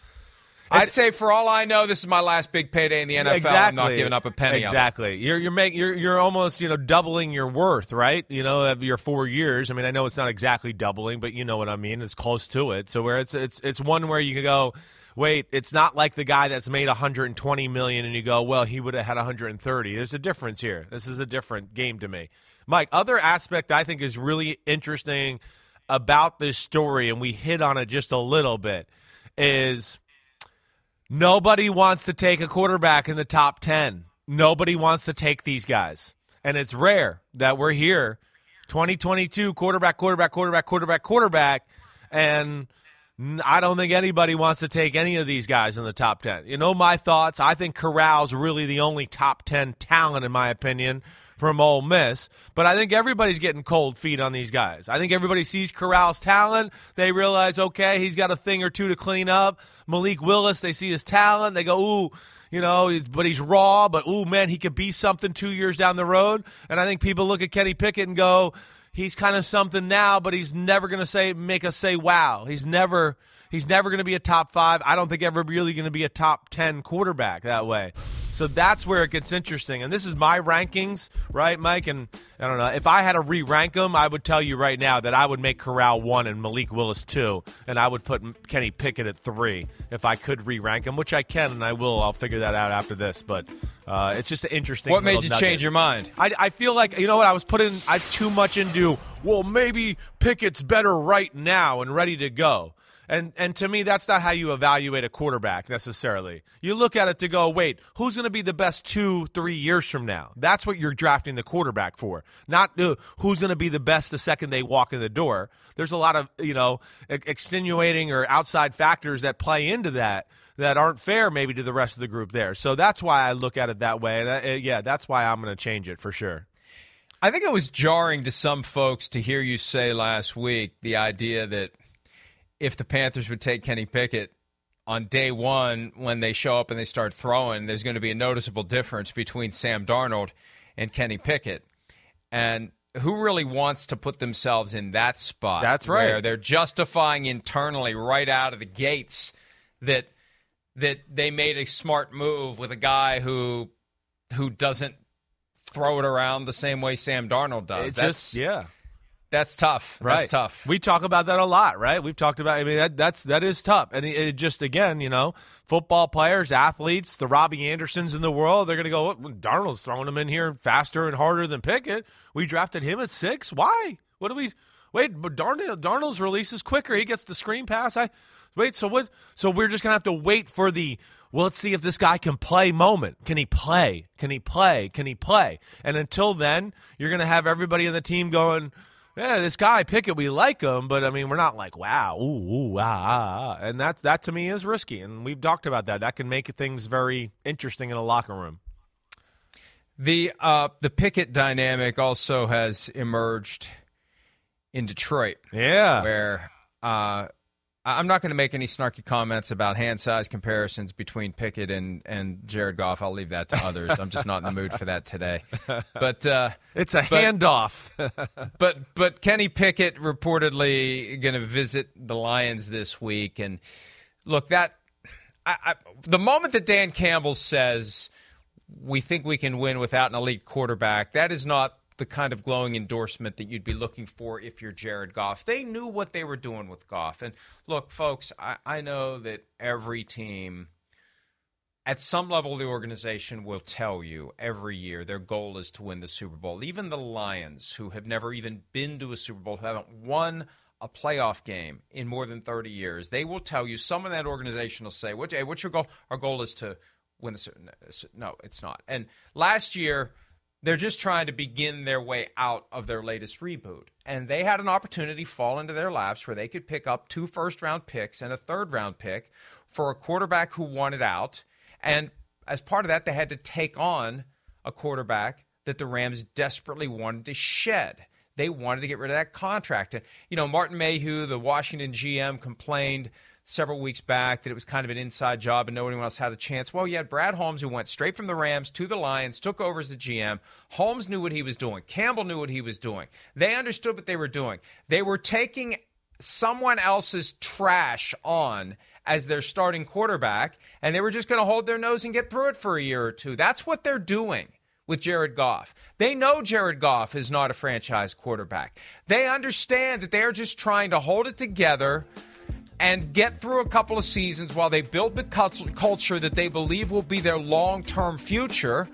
I'd say for all I know, this is my last big payday in the NFL. Exactly. I'm not giving up a penny. Exactly. You're you're making you're you're almost you know doubling your worth, right? You know, of your four years. I mean, I know it's not exactly doubling, but you know what I mean. It's close to it. So where it's it's it's one where you can go. Wait, it's not like the guy that's made 120 million, and you go, well, he would have had 130. There's a difference here. This is a different game to me, Mike. Other aspect I think is really interesting about this story, and we hit on it just a little bit, is Nobody wants to take a quarterback in the top 10. Nobody wants to take these guys. And it's rare that we're here 2022 quarterback, quarterback, quarterback, quarterback, quarterback. And I don't think anybody wants to take any of these guys in the top 10. You know my thoughts. I think Corral's really the only top 10 talent, in my opinion, from Ole Miss. But I think everybody's getting cold feet on these guys. I think everybody sees Corral's talent. They realize, okay, he's got a thing or two to clean up. Malik Willis, they see his talent. They go, ooh, you know, but he's raw. But ooh, man, he could be something two years down the road. And I think people look at Kenny Pickett and go, he's kind of something now, but he's never going to say make us say wow. He's never he's never going to be a top five. I don't think ever really going to be a top ten quarterback that way. So that's where it gets interesting. And this is my rankings, right, Mike? And I don't know. If I had to re rank them, I would tell you right now that I would make Corral one and Malik Willis two, and I would put Kenny Pickett at three if I could re rank them, which I can and I will. I'll figure that out after this. But uh, it's just an interesting. What made you nugget. change your mind? I, I feel like you know what I was putting I too much into. Well, maybe Pickett's better right now and ready to go. And and to me, that's not how you evaluate a quarterback necessarily. You look at it to go, wait, who's going to be the best two, three years from now? That's what you're drafting the quarterback for, not uh, who's going to be the best the second they walk in the door. There's a lot of you know extenuating or outside factors that play into that that aren't fair maybe to the rest of the group there. So that's why I look at it that way. And uh, yeah, that's why I'm going to change it for sure. I think it was jarring to some folks to hear you say last week the idea that if the Panthers would take Kenny Pickett on day one when they show up and they start throwing, there's going to be a noticeable difference between Sam Darnold and Kenny Pickett. And who really wants to put themselves in that spot? That's right. Where they're justifying internally right out of the gates that that they made a smart move with a guy who who doesn't throw it around the same way Sam Darnold does. It That's just yeah. That's tough. Right. That's tough. We talk about that a lot, right? We've talked about. I mean, that that's that is tough, and it, it just again, you know, football players, athletes, the Robbie Andersons in the world, they're going to go. "Well, Darnold's throwing him in here faster and harder than Pickett. We drafted him at six. Why? What do we? Wait, but Darnold, Darnold's release is quicker. He gets the screen pass. I wait. So what? So we're just going to have to wait for the. Well, let's see if this guy can play moment. Can he play? Can he play? Can he play? And until then, you're going to have everybody in the team going yeah, this guy Pickett, we like him, but I mean, we're not like wow, ooh, ooh, ah, ah, ah. and that that to me is risky, and we've talked about that. That can make things very interesting in a locker room. The uh, the Pickett dynamic also has emerged in Detroit, Yeah, where uh, I'm not going to make any snarky comments about hand size comparisons between Pickett and, and Jared Goff. I'll leave that to others. I'm just not in the mood for that today. But uh, it's a but- handoff. but but Kenny Pickett reportedly going to visit the Lions this week, and look that I, I, the moment that Dan Campbell says we think we can win without an elite quarterback, that is not the kind of glowing endorsement that you'd be looking for if you're Jared Goff. They knew what they were doing with Goff, and look, folks, I, I know that every team at some level the organization will tell you every year their goal is to win the Super Bowl. Even the Lions, who have never even been to a Super Bowl, who haven't won a playoff game in more than 30 years, they will tell you, some of that organization will say, what, hey, what's your goal? Our goal is to win the Super No, it's not. And last year, they're just trying to begin their way out of their latest reboot. And they had an opportunity fall into their laps where they could pick up two first round picks and a third round pick for a quarterback who wanted out. And as part of that, they had to take on a quarterback that the Rams desperately wanted to shed. They wanted to get rid of that contract. And, you know, Martin Mayhew, the Washington GM, complained several weeks back that it was kind of an inside job and no one else had a chance. Well, you had Brad Holmes who went straight from the Rams to the Lions, took over as the GM. Holmes knew what he was doing. Campbell knew what he was doing. They understood what they were doing. They were taking someone else's trash on as their starting quarterback, and they were just going to hold their nose and get through it for a year or two. That's what they're doing with Jared Goff. They know Jared Goff is not a franchise quarterback. They understand that they are just trying to hold it together and get through a couple of seasons while they build the culture that they believe will be their long term future.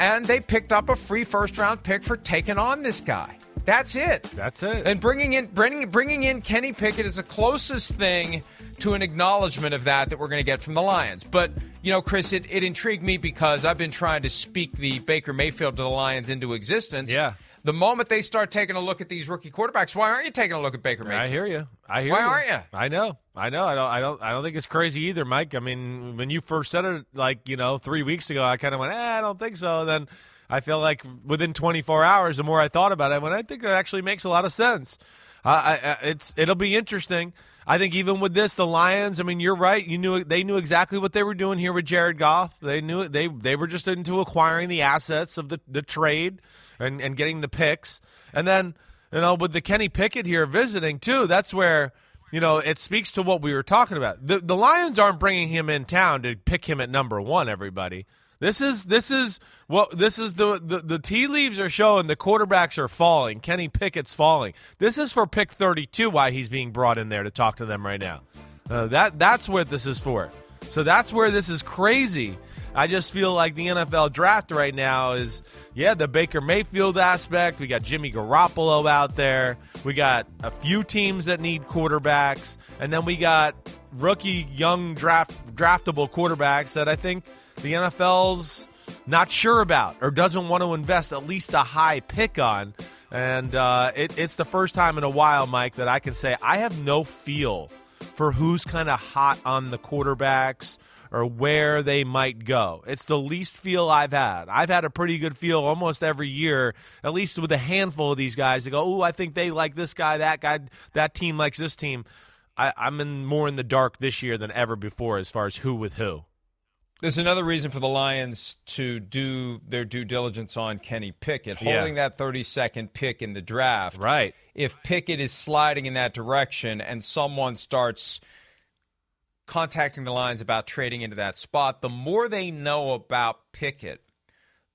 And they picked up a free first round pick for taking on this guy. That's it. That's it. And bringing in bringing bringing in Kenny Pickett is the closest thing to an acknowledgement of that that we're going to get from the Lions. But you know, Chris, it, it intrigued me because I've been trying to speak the Baker Mayfield to the Lions into existence. Yeah. The moment they start taking a look at these rookie quarterbacks, why aren't you taking a look at Baker Mayfield? I hear you. I hear Why you. aren't you? I know. I know. I don't. I don't. I don't think it's crazy either, Mike. I mean, when you first said it, like you know, three weeks ago, I kind of went, eh, I don't think so. And then I feel like within 24 hours, the more I thought about it, I went, I think that actually makes a lot of sense. Uh, I, I, it's it'll be interesting. I think even with this, the Lions. I mean, you're right. You knew they knew exactly what they were doing here with Jared Goff. They knew it. They they were just into acquiring the assets of the the trade and and getting the picks. And then you know with the Kenny Pickett here visiting too, that's where you know it speaks to what we were talking about. The the Lions aren't bringing him in town to pick him at number one. Everybody. This is this is what this is the, the the tea leaves are showing the quarterbacks are falling. Kenny Pickett's falling. This is for pick 32 why he's being brought in there to talk to them right now. Uh, that that's what this is for. So that's where this is crazy. I just feel like the NFL draft right now is, yeah, the Baker Mayfield aspect. We got Jimmy Garoppolo out there. We got a few teams that need quarterbacks. And then we got rookie, young, draft draftable quarterbacks that I think the NFL's not sure about or doesn't want to invest at least a high pick on. And uh, it, it's the first time in a while, Mike, that I can say I have no feel for who's kind of hot on the quarterbacks or where they might go. It's the least feel I've had. I've had a pretty good feel almost every year, at least with a handful of these guys to go, oh, I think they like this guy, that guy, that team likes this team. I, I'm in more in the dark this year than ever before as far as who with who. There's another reason for the Lions to do their due diligence on Kenny Pickett, Yeah. holding that 32nd pick in the draft. Right. If Pickett is sliding in that direction and someone starts contacting the Lions about trading into that spot, the more they know about Pickett,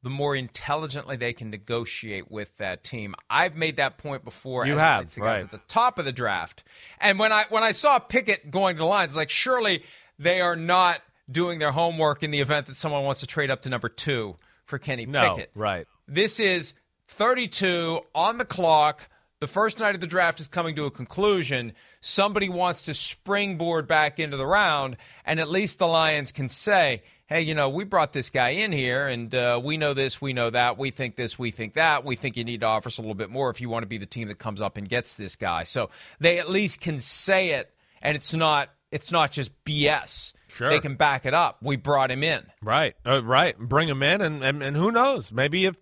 the more intelligently they can negotiate with that team. I've made that point before. You as have, relates to guys right. At the top of the draft, and when I when I saw Pickett going to the Lions, like surely they are not doing their homework in the event that someone wants to trade up to number two for Kenny No, Pickett. right. This is 32 on the clock. The first night of the draft is coming to a conclusion. Somebody wants to springboard back into the round, and at least the Lions can say, hey, you know, we brought this guy in here, and uh, we know this, we know that, we think this, we think that. We think you need to offer us a little bit more if you want to be the team that comes up and gets this guy. So they at least can say it, and it's not it's not just BS. Sure. They can back it up. We brought him in. Right, uh, right. Bring him in, and, and and who knows? Maybe if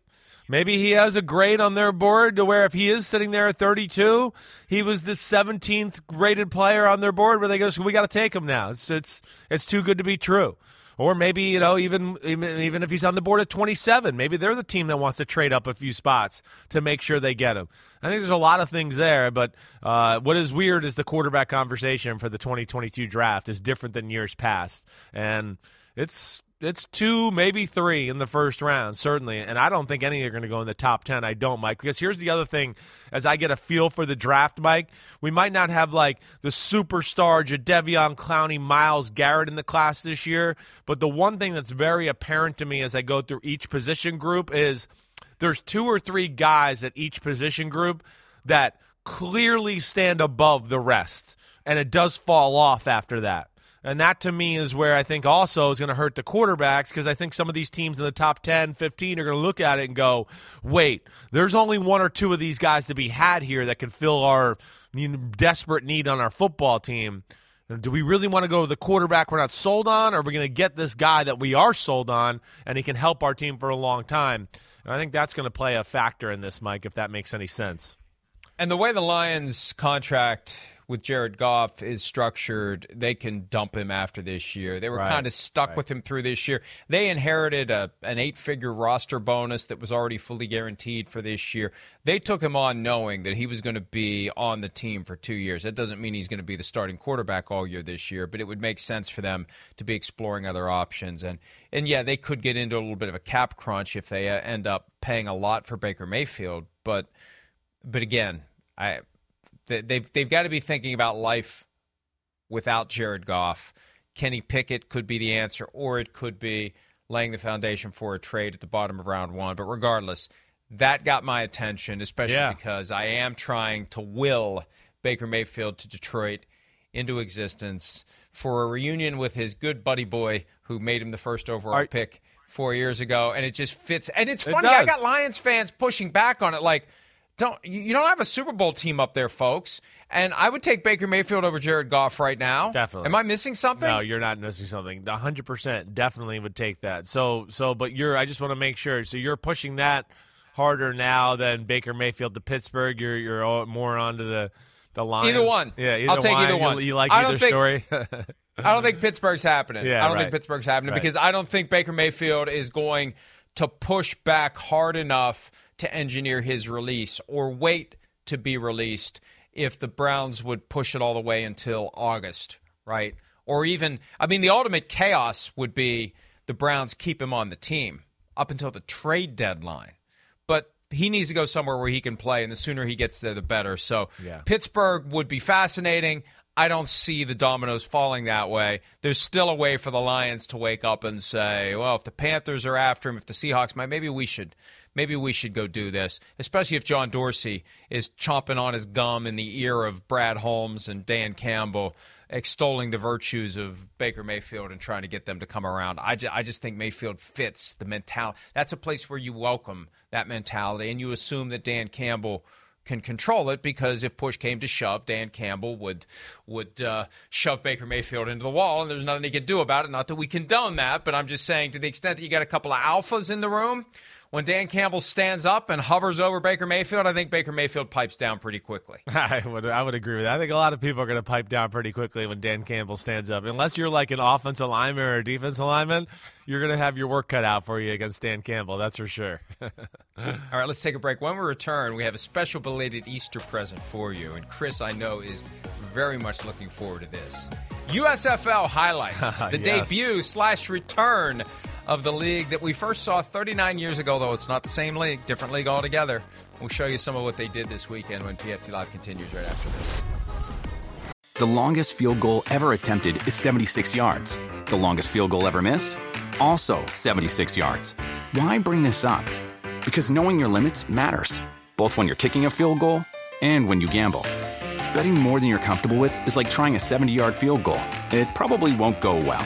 maybe he has a grade on their board to where if he is sitting there at 32, he was the 17th graded player on their board, where they go, so we got to take him now. It's it's it's too good to be true. Or maybe you know even even even if he's on the board at 27, maybe they're the team that wants to trade up a few spots to make sure they get him. I think there's a lot of things there, but uh, what is weird is the quarterback conversation for the 2022 draft is different than years past, and it's it's two, maybe three in the first round, certainly. And I don't think any are going to go in the top 10. I don't, Mike. Because here's the other thing as I get a feel for the draft, Mike, we might not have like the superstar Jadeveon Clowney, Myles Garrett in the class this year. But the one thing that's very apparent to me as I go through each position group is there's two or three guys at each position group that clearly stand above the rest. And it does fall off after that. And that to me is where I think also is going to hurt the quarterbacks because I think some of these teams in the top 10, 15 are going to look at it and go, wait, there's only one or two of these guys to be had here that can fill our desperate need on our football team. Do we really want to go with the quarterback we're not sold on, or are we going to get this guy that we are sold on and he can help our team for a long time? And I think that's going to play a factor in this, Mike, if that makes any sense. And the way the Lions contract with Jared Goff is structured, they can dump him after this year. They were Right. kind of stuck with him through this year. They inherited a, an eight figure roster bonus that was already fully guaranteed for this year. They took him on knowing that he was going to be on the team for two years. That doesn't mean he's going to be the starting quarterback all year this year, but it would make sense for them to be exploring other options. And, and yeah, they could get into a little bit of a cap crunch if they uh, end up paying a lot for Baker Mayfield. But, but again, I they've they've got to be thinking about life without Jared Goff. Kenny Pickett could be the answer, or it could be laying the foundation for a trade at the bottom of round one. But regardless, that got my attention, especially Yeah. because I am trying to will Baker Mayfield to Detroit into existence for a reunion with his good buddy boy who made him the first overall Are- pick four years ago, and it just fits. And it's It funny. I got Lions fans pushing back on it, like don't you you don't have a Super Bowl team up there, folks. And I would take Baker Mayfield over Jared Goff right now. Definitely. Am I missing something? No, you're not missing something. A hundred percent, definitely would take that. So, so, but you're. I just want to make sure. So you're pushing that harder now than Baker Mayfield to Pittsburgh. You're you're more onto the the line. Either one. Yeah, either I'll take one. either one. You, like I don't either think- story. I don't think Pittsburgh's happening. Yeah, I don't right. think Pittsburgh's happening Right. because I don't think Baker Mayfield is going to push back hard enough to engineer his release or wait to be released if the Browns would push it all the way until August, right? Or even, I mean, the ultimate chaos would be the Browns keep him on the team up until the trade deadline. But he needs to go somewhere where he can play, and the sooner he gets there, the better. So Yeah. Pittsburgh would be fascinating. I don't see the dominoes falling that way. There's still a way for the Lions to wake up and say, well, if the Panthers are after him, if the Seahawks might, maybe we should maybe we should go do this, especially if John Dorsey is chomping on his gum in the ear of Brad Holmes and Dan Campbell, extolling the virtues of Baker Mayfield and trying to get them to come around. I, ju- I just think Mayfield fits the mentality. That's a place where you welcome that mentality and you assume that Dan Campbell can control it because if push came to shove, Dan Campbell would would uh, shove Baker Mayfield into the wall, and there's nothing he could do about it. Not that we condone that, but I'm just saying to the extent that you got a couple of alphas in the room, when Dan Campbell stands up and hovers over Baker Mayfield, I think Baker Mayfield pipes down pretty quickly. I would I would agree with that. I think a lot of people are going to pipe down pretty quickly when Dan Campbell stands up. Unless you're like an offensive lineman or a defensive lineman, you're going to have your work cut out for you against Dan Campbell. That's for sure. All right, let's take a break. When we return, we have a special belated Easter present for you, and Chris, I know, is very much looking forward to this. USFL highlights the Yes. debut slash return of the league that we first saw 39 years ago, though it's not the same league, different league altogether. We'll show you some of what they did this weekend when PFT Live continues right after this. The longest field goal ever attempted is 76 yards. The longest field goal ever missed? Also 76 yards. Why bring this up? Because knowing your limits matters, both when you're kicking a field goal and when you gamble. Betting more than you're comfortable with is like trying a 70 yard field goal. It probably won't go well.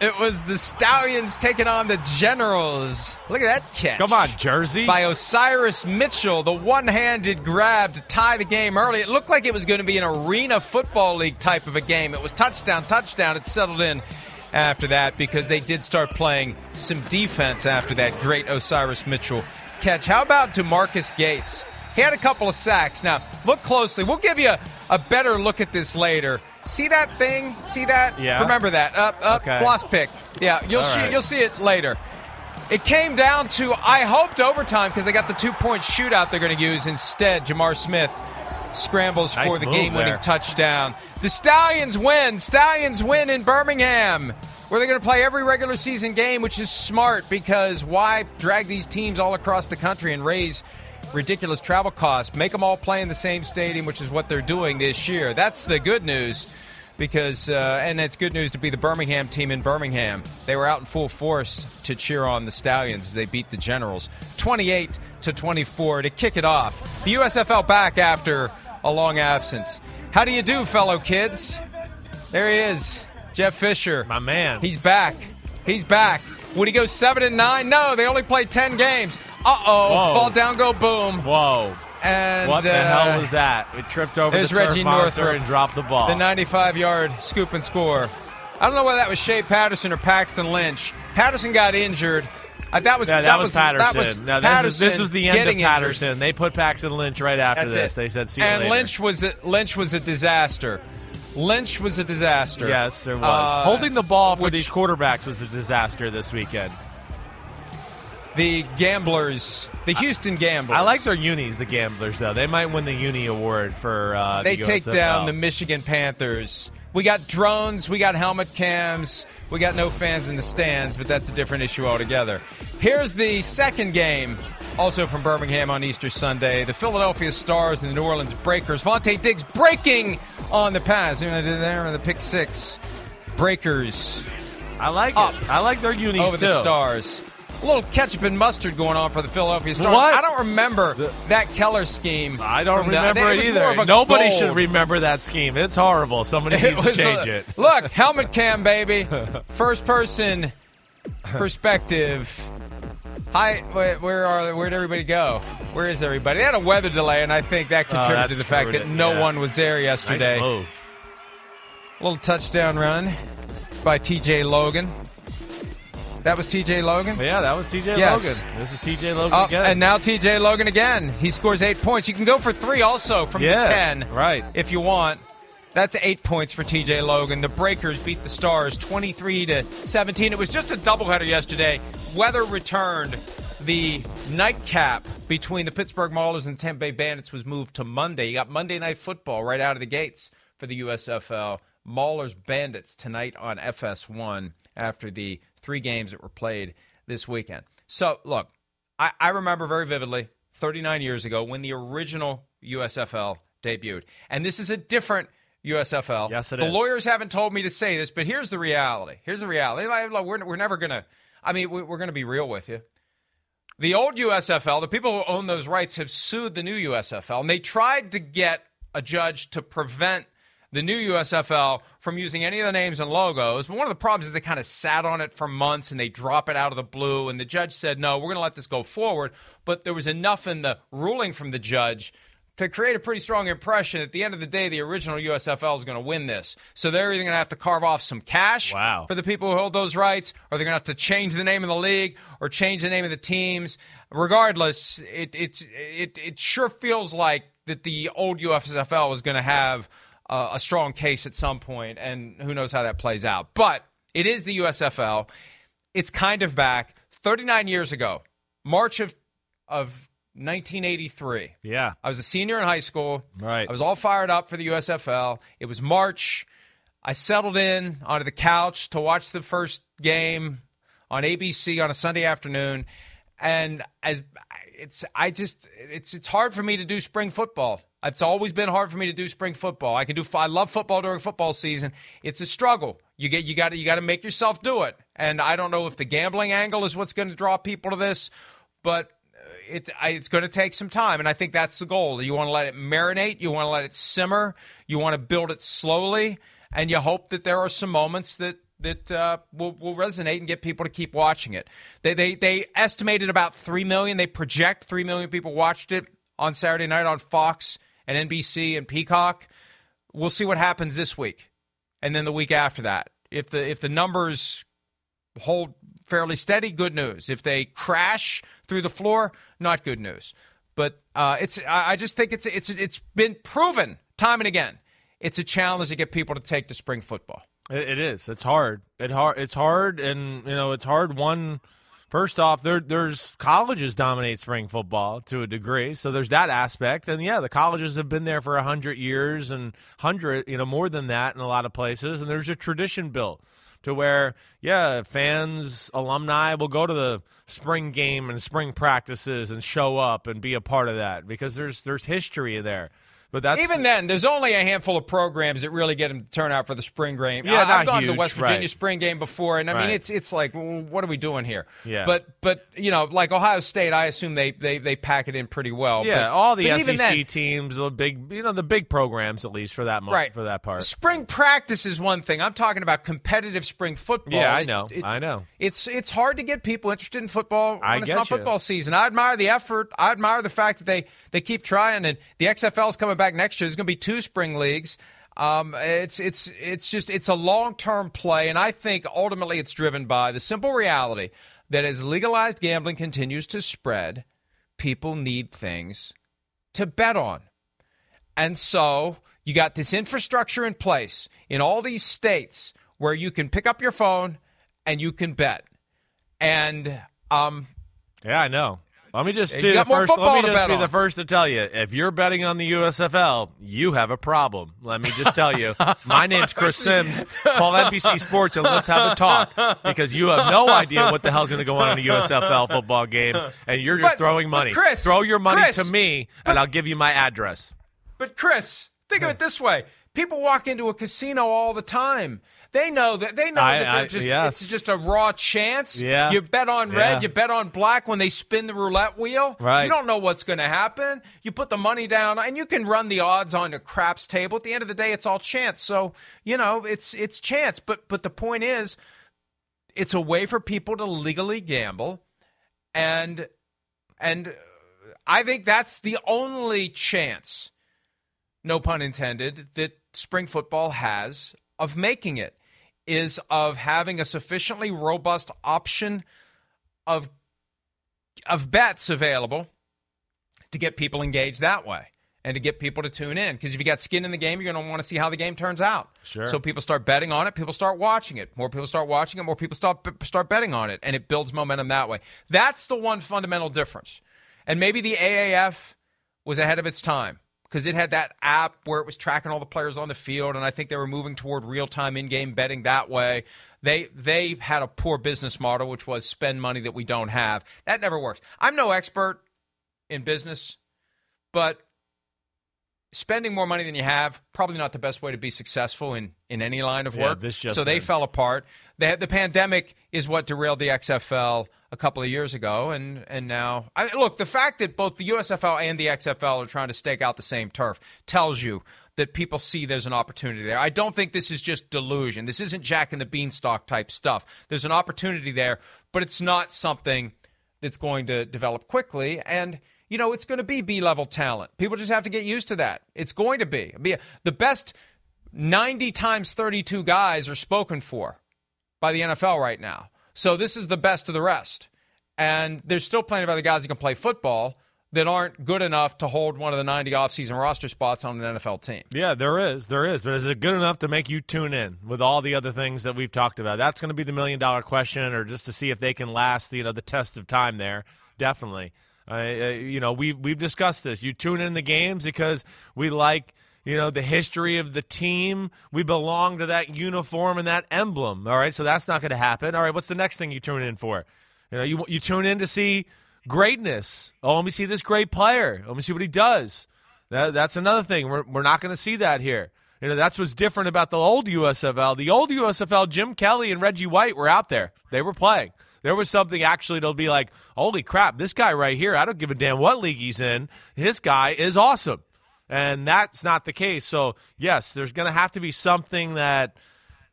It was the Stallions taking on the Generals. Look at that catch. Come on, Jersey. by Osiris Mitchell, the one-handed grab to tie the game early. It looked like it was going to be an arena football league type of a game. It was touchdown, touchdown. It settled in after that because they did start playing some defense after that great Osiris Mitchell catch. How about DeMarquis Gates? He had a couple of sacks. Now, look closely. We'll give you a, a better look at this later. See that thing? See that? Yeah. Remember that. Up, up, Okay. floss pick. Yeah, you'll All see right. you'll see it later. It came down to, I hoped overtime because they got the two point shootout they're going to use. Instead, J'Mar Smith scrambles Nice for the game winning touchdown. The Stallions win. Stallions win in Birmingham, where they're going to play every regular season game, which is smart because why drag these teams all across the country and raise ridiculous travel costs? Make them all play in the same stadium, which is what they're doing this year. That's the good news because uh, and it's good news to be the Birmingham team in Birmingham. They were out in full force to cheer on the Stallions as they beat the Generals 28 to 24 to kick it off. The USFL back after a long absence. How do you do, fellow kids? There he is, Jeff Fisher. My man. He's back. He's back. Would he go seven and nine? No, they only played ten games. Uh oh, fall down, go boom. Whoa. And What the uh, hell was that? It tripped over the Reggie Northrup. and dropped the ball. The 95 yard scoop and score. I don't know whether that was Shea Patterson or Paxton Lynch. Patterson got injured. Uh, that was yeah, that, was, Patterson. That was no, this, Patterson is, this was the end of getting injured. Patterson. They put Paxton Lynch right after That's this. it. They said, "See and later." Lynch was a, Lynch was a disaster. Lynch was a disaster. Yes, there was. Uh, Holding the ball for which- these quarterbacks was a disaster this weekend. The Gamblers, the Houston Gamblers. I like their unis, the Gamblers, though. They might win the uni award for. Uh, They the take down the Michigan Panthers. We got drones, we got helmet cams, we got no fans in the stands, but that's a different issue altogether. Here's the second game, also from Birmingham on Easter Sunday. The Philadelphia Stars and the New Orleans Breakers. Vontae Diggs breaking on the pass. You know, what I did there in the pick six. Breakers I like up it. I like their unis over too. the Stars. A little ketchup and mustard going on for the Philadelphia Stars. What? I don't remember that Keller scheme. I don't from the- remember it it was more of either. Nobody gold. should remember that scheme. It's horrible. Somebody needs to change a- it. Look, helmet cam, baby. First person perspective. Hi, where, where are where'd everybody go? Where is everybody? They had a weather delay, and I think that oh, contributed that's to the fact that no yeah. one was there yesterday. Nice. Little touchdown run by T.J. Logan. That was T.J. Logan. Yeah, that was TJ Yes. Logan. This is TJ Logan Oh, again. and now T.J. Logan again. He scores eight points. You can go for three also from Yeah, the ten, right. If you want. That's eight points for TJ Logan. The Breakers beat the Stars 23 to 17. It was just a doubleheader yesterday. Weather returned. The nightcap between the Pittsburgh Maulers and the Tampa Bay Bandits was moved to Monday. You got Monday Night Football right out of the gates for the USFL. Maulers Bandits tonight on FS1 after the three games that were played this weekend. So, look, I, I remember very vividly 39 years ago when the original USFL debuted. And this is a different USFL. Yes, it the is. lawyers haven't told me to say this, but here's the reality. Here's the reality. Look, We're, we're never going to, I mean, we- we're going to be real with you. The old USFL, the people who own those rights have sued the new USFL, and they tried to get a judge to prevent the new USFL from using any of the names and logos. But one of the problems is they kind of sat on it for months and they drop it out of the blue. And the judge said, no, we're going to let this go forward. But there was enough in the ruling from the judge to create a pretty strong impression. At the end of the day, the original USFL is going to win this. So they're either going to have to carve off some cash Wow. for the people who hold those rights, or they're going to have to change the name of the league or change the name of the teams. Regardless, it it it, it sure feels like that the old USFL is going to have uh, a strong case at some point, and who knows how that plays out. But it is the USFL. It's kind of back. 39 years ago, March of of 1983. Yeah. I was a senior in high school. Right. I was all fired up for the USFL. It was March. I settled in onto the couch to watch the first game on ABC on a Sunday afternoon, and as it's, I just it's it's hard for me to do spring football. It's always been hard for me to do spring football. I can do. I love football during football season. It's a struggle. You get you got to you got to make yourself do it. And I don't know if the gambling angle is what's going to draw people to this, but it, it's going to take some time, and I think that's the goal. You want to let it marinate, you want to let it simmer, you want to build it slowly, and you hope that there are some moments that that uh, will, will resonate and get people to keep watching it. They, they they estimated about three million. They project three million people watched it on Saturday night on Fox and NBC and Peacock. We'll see what happens this week, and then the week after that. If the if the numbers hold fairly steady, good news. If they crash through the floor, not good news. But uh, it's I just think it's it's it's been proven time and again. It's a challenge to get people to take to spring football. It, it is. It's hard. It hard. It's hard, and you know, it's hard. One, first off, there there's colleges dominate spring football to a degree, so there's that aspect. And yeah, the colleges have been there for hundred years and hundred, you know, more than that in a lot of places. And there's a tradition built to where, yeah, fans, alumni will go to the spring game and spring practices and show up and be a part of that because there's there's history there. But that's Even then, there's only a handful of programs that really get them to turn out for the spring game. Yeah, I- I've not gone to the West Virginia right. spring game before, and I mean, it's it's like, well, what are we doing here? Yeah. But but you know, like Ohio State, I assume they they, they pack it in pretty well. Yeah, But- all the SEC then, teams, the big, you know, the big programs at least for that mo- right for that part. Spring practice is one thing. I'm talking about competitive spring football. Yeah, I know. it- I know. It's it's hard to get people interested in football I when it's not you. football season. I admire the effort. I admire the fact that they they keep trying. And the XFL is coming back next year. There's going to be two spring leagues. Um, it's it's it's just it's a long term play, and I think ultimately it's driven by the simple reality that as legalized gambling continues to spread, people need things to bet on. And so you got this infrastructure in place in all these states where you can pick up your phone and you can bet. And um, Yeah, I know. Let me just do the first. Let me just be on. the first to tell you: if you're betting on the USFL, you have a problem. Let me just tell you. My name's Chris Sims. Call NBC Sports and let's have a talk because you have no idea what the hell's going to go on in a USFL football game, and you're just But- throwing money. Chris, Throw your money Chris, to me, and I'll give you my address. but Chris, think of it this way: people walk into a casino all the time. They know that they know I- that I- just yes. it's just a raw chance. Yeah. You bet on red, you bet on black when they spin the roulette wheel. Right. You don't know what's going to happen. You put the money down and you can run the odds on a craps table. At the end of the day, it's all chance. So, you know, it's it's chance. But but the point is it's a way for people to legally gamble and and I think that's the only chance, no pun intended, that spring football has of making it is of having a sufficiently robust option of of bets available to get people engaged that way. and to get people to tune in. Because if you got skin in the game, you're going to want to see how the game turns out. Sure. So people start betting on it. People start watching it. More people start watching it. More people start start betting on it, and it builds momentum that way. That's the one fundamental difference. And maybe the AAF was ahead of its time because it had that app where it was tracking all the players on the field, and I think they were moving toward real time in game betting that way. They they had a poor business model, which was spend money that we don't have. That never works. I'm no expert in business, but spending more money than you have probably not the best way to be successful in, in any line of Yeah, work. just so they fell apart. They, the pandemic is what derailed the XFL a couple of years ago, and and now I, look the fact that both the USFL and the XFL are trying to stake out the same turf tells you that people see there's an opportunity there. I don't think this is just delusion. This isn't Jack and the Beanstalk type stuff. There's an opportunity there, but it's not something that's going to develop quickly and you know it's going to be b-level talent people just have to get used to that it's going to be be the best 90 times 32 guys are spoken for by the NFL right now so this is the best of the rest and there's still plenty of other guys that can play football that aren't good enough to hold one of the 90 offseason roster spots on an NFL team Yeah, there is, there is, but is it good enough to make you tune in with all the other things that we've talked about? That's going to be the million dollar question, or just to see if they can last, you know, the test of time. There, definitely. Uh, you know, we we've discussed this. You tune in the games because we like. You know, the history of the team. We belong to that uniform and that emblem. All right. So that's not going to happen. All right. What's the next thing you tune in for? You know, you, you tune in to see greatness. Oh, let me see this great player. Let me see what he does. That, that's another thing. We're, we're not going to see that here. You know, that's what's different about the old USFL. The old USFL, Jim Kelly and Reggie White were out there. They were playing. There was something actually to be like, holy crap, this guy right here, I don't give a damn what league he's in. This guy is awesome. And that's not the case. So, yes, there's going to have to be something that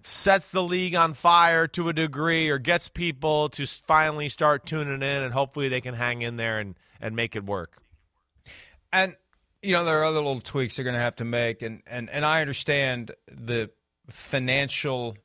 sets the league on fire to a degree or gets people to finally start tuning in and hopefully they can hang in there and, and make it work. and you know there are other little tweaks they're going to have to make and and and I understand the financial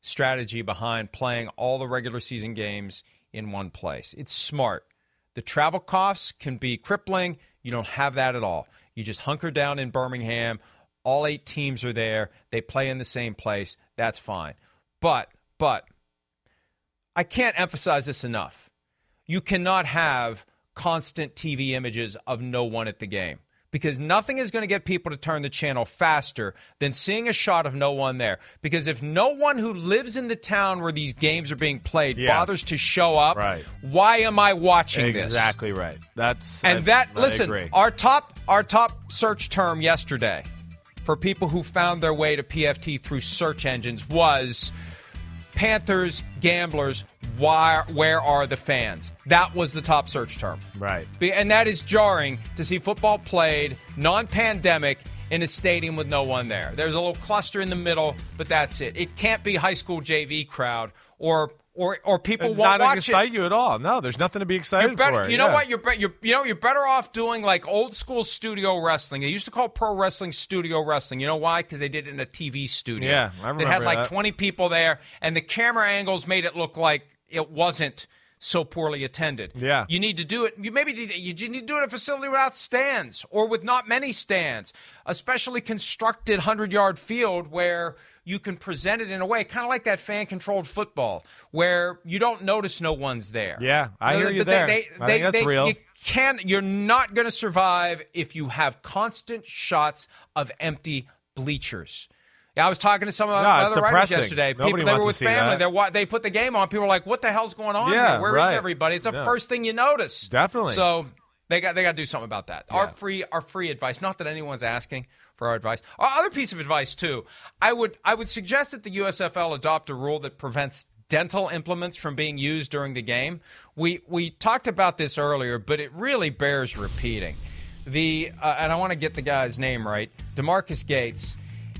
strategy behind playing all the regular season games in one place. It's smart. The travel costs can be crippling. You don't have that at all. You just hunker down in Birmingham. All eight teams are there. They play in the same place. That's fine. But but I can't emphasize this enough. You cannot have constant TV images of no one at the game because nothing is going to get people to turn the channel faster than seeing a shot of no one there. Because if no one who lives in the town where these games are being played Yes. bothers to show up, Right. why am I watching this? Exactly right. That's And I- that I listen, agree. our top our top search term yesterday for people who found their way to PFT through search engines was Panthers gamblers. Why, where are the fans? That was the top search term. Right. And that is jarring to see football played non pandemic in a stadium with no one there. There's a little cluster in the middle, but that's it. It can't be high school JV crowd or or or people It's won't not excite it. you at all. No, there's nothing to be excited better, for. you know Yeah. what? You're, be- you're you know you're better off doing like old school studio wrestling. They used to call pro wrestling studio wrestling. You know why? Because they did it in a TV studio. Yeah, I remember. They had like that. 20 people there, and the camera angles made it look like it wasn't so poorly attended. Yeah. you need to do it. You maybe need, you need to do it at a facility without stands or with not many stands, a specially constructed hundred yard field where you can present it in a way kind of like that fan controlled football where you don't notice no one's there. Yeah, I hear you they- there. They, I they, think that's they- real. You can. You're not going to survive if you have constant shots of empty bleachers. Yeah, I was talking to some of the No, other writers yesterday. Nobody People they were with family. They're they put the game on. People were like, "What the hell's going on Yeah, here? Where is right. everybody?" It's the Yeah. first thing you notice. Definitely. So they got they got to do something about that. Our free our free advice. Not that anyone's asking for our advice. Our other piece of advice too. I would I would suggest that the USFL adopt a rule that prevents dental implements from being used during the game. We we talked about this earlier, but it really bears repeating. The uh, and I want to get the guy's name right. DeMarquis Gates.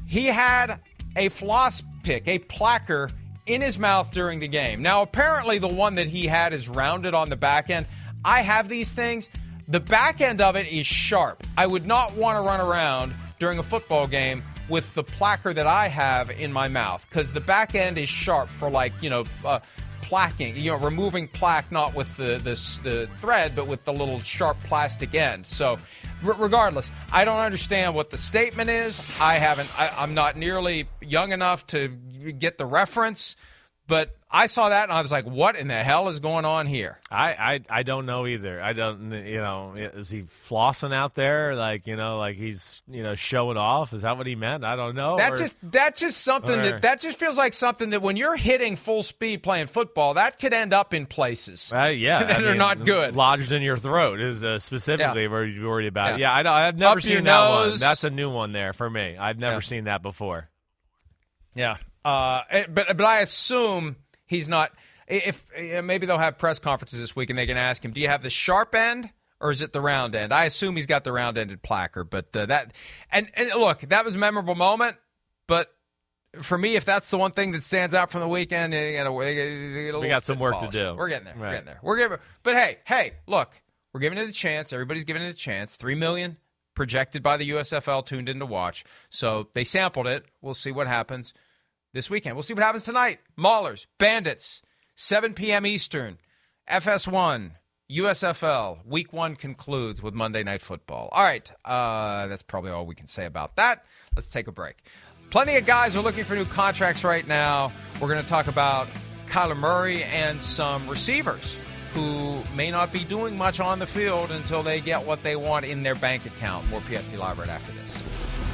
He had a floss pick, a placker in his mouth during the game. Now, apparently, the one that he had is rounded on the back end. I have these things. The back end of it is sharp. I would not want to run around during a football game with the placker that I have in my mouth because the back end is sharp for like, you know, uh, placking, you know, removing plaque not with the this the thread, but with the little sharp plastic end. So, r- regardless, I don't understand what the statement is. I haven't. I, I'm not nearly young enough to get the reference. But I saw that and I was like, "What in the hell is going on here?" I, I I don't know either. I don't you know is he flossing out there like you know like he's you know showing off? Is that what he meant? I don't know. That Or- just that just something or- that that just feels like something that when you're hitting full speed playing football, that could end up in places. Uh, yeah, that I are mean, not good. Lodged in your throat is uh, specifically Yeah. where you're worried about. Yeah. Yeah, I, I've never Up seen that one. That's a new one there for me. I've never Yeah. seen that before. Yeah. Uh, eh, but but I assume he's not. If eh, maybe they'll have press conferences this week and they can ask him, "Do you have the sharp end or is it the round end?" I assume he's got the round ended placard. But uh, that and and look, that was a memorable moment. But for me, if that's the one thing that stands out from the weekend, eh, you know, we, We got some work to do. We're getting there. We're getting there. We're giving. But hey, hey, look, we're giving it a chance. Everybody's giving it a chance. Three million projected by the USFL tuned in to watch. So they sampled it. We'll see what happens this weekend. We'll see what happens tonight. Maulers, Bandits, 7 p.m. Eastern, FS1, USFL. Week one concludes with Monday Night Football. All right, uh, that's probably all we can say about that. Let's take a break. Plenty of guys are looking for new contracts right now. We're going to talk about Kyler Murray and some receivers who may not be doing much on the field until they get what they want in their bank account. More PFT Live right after this.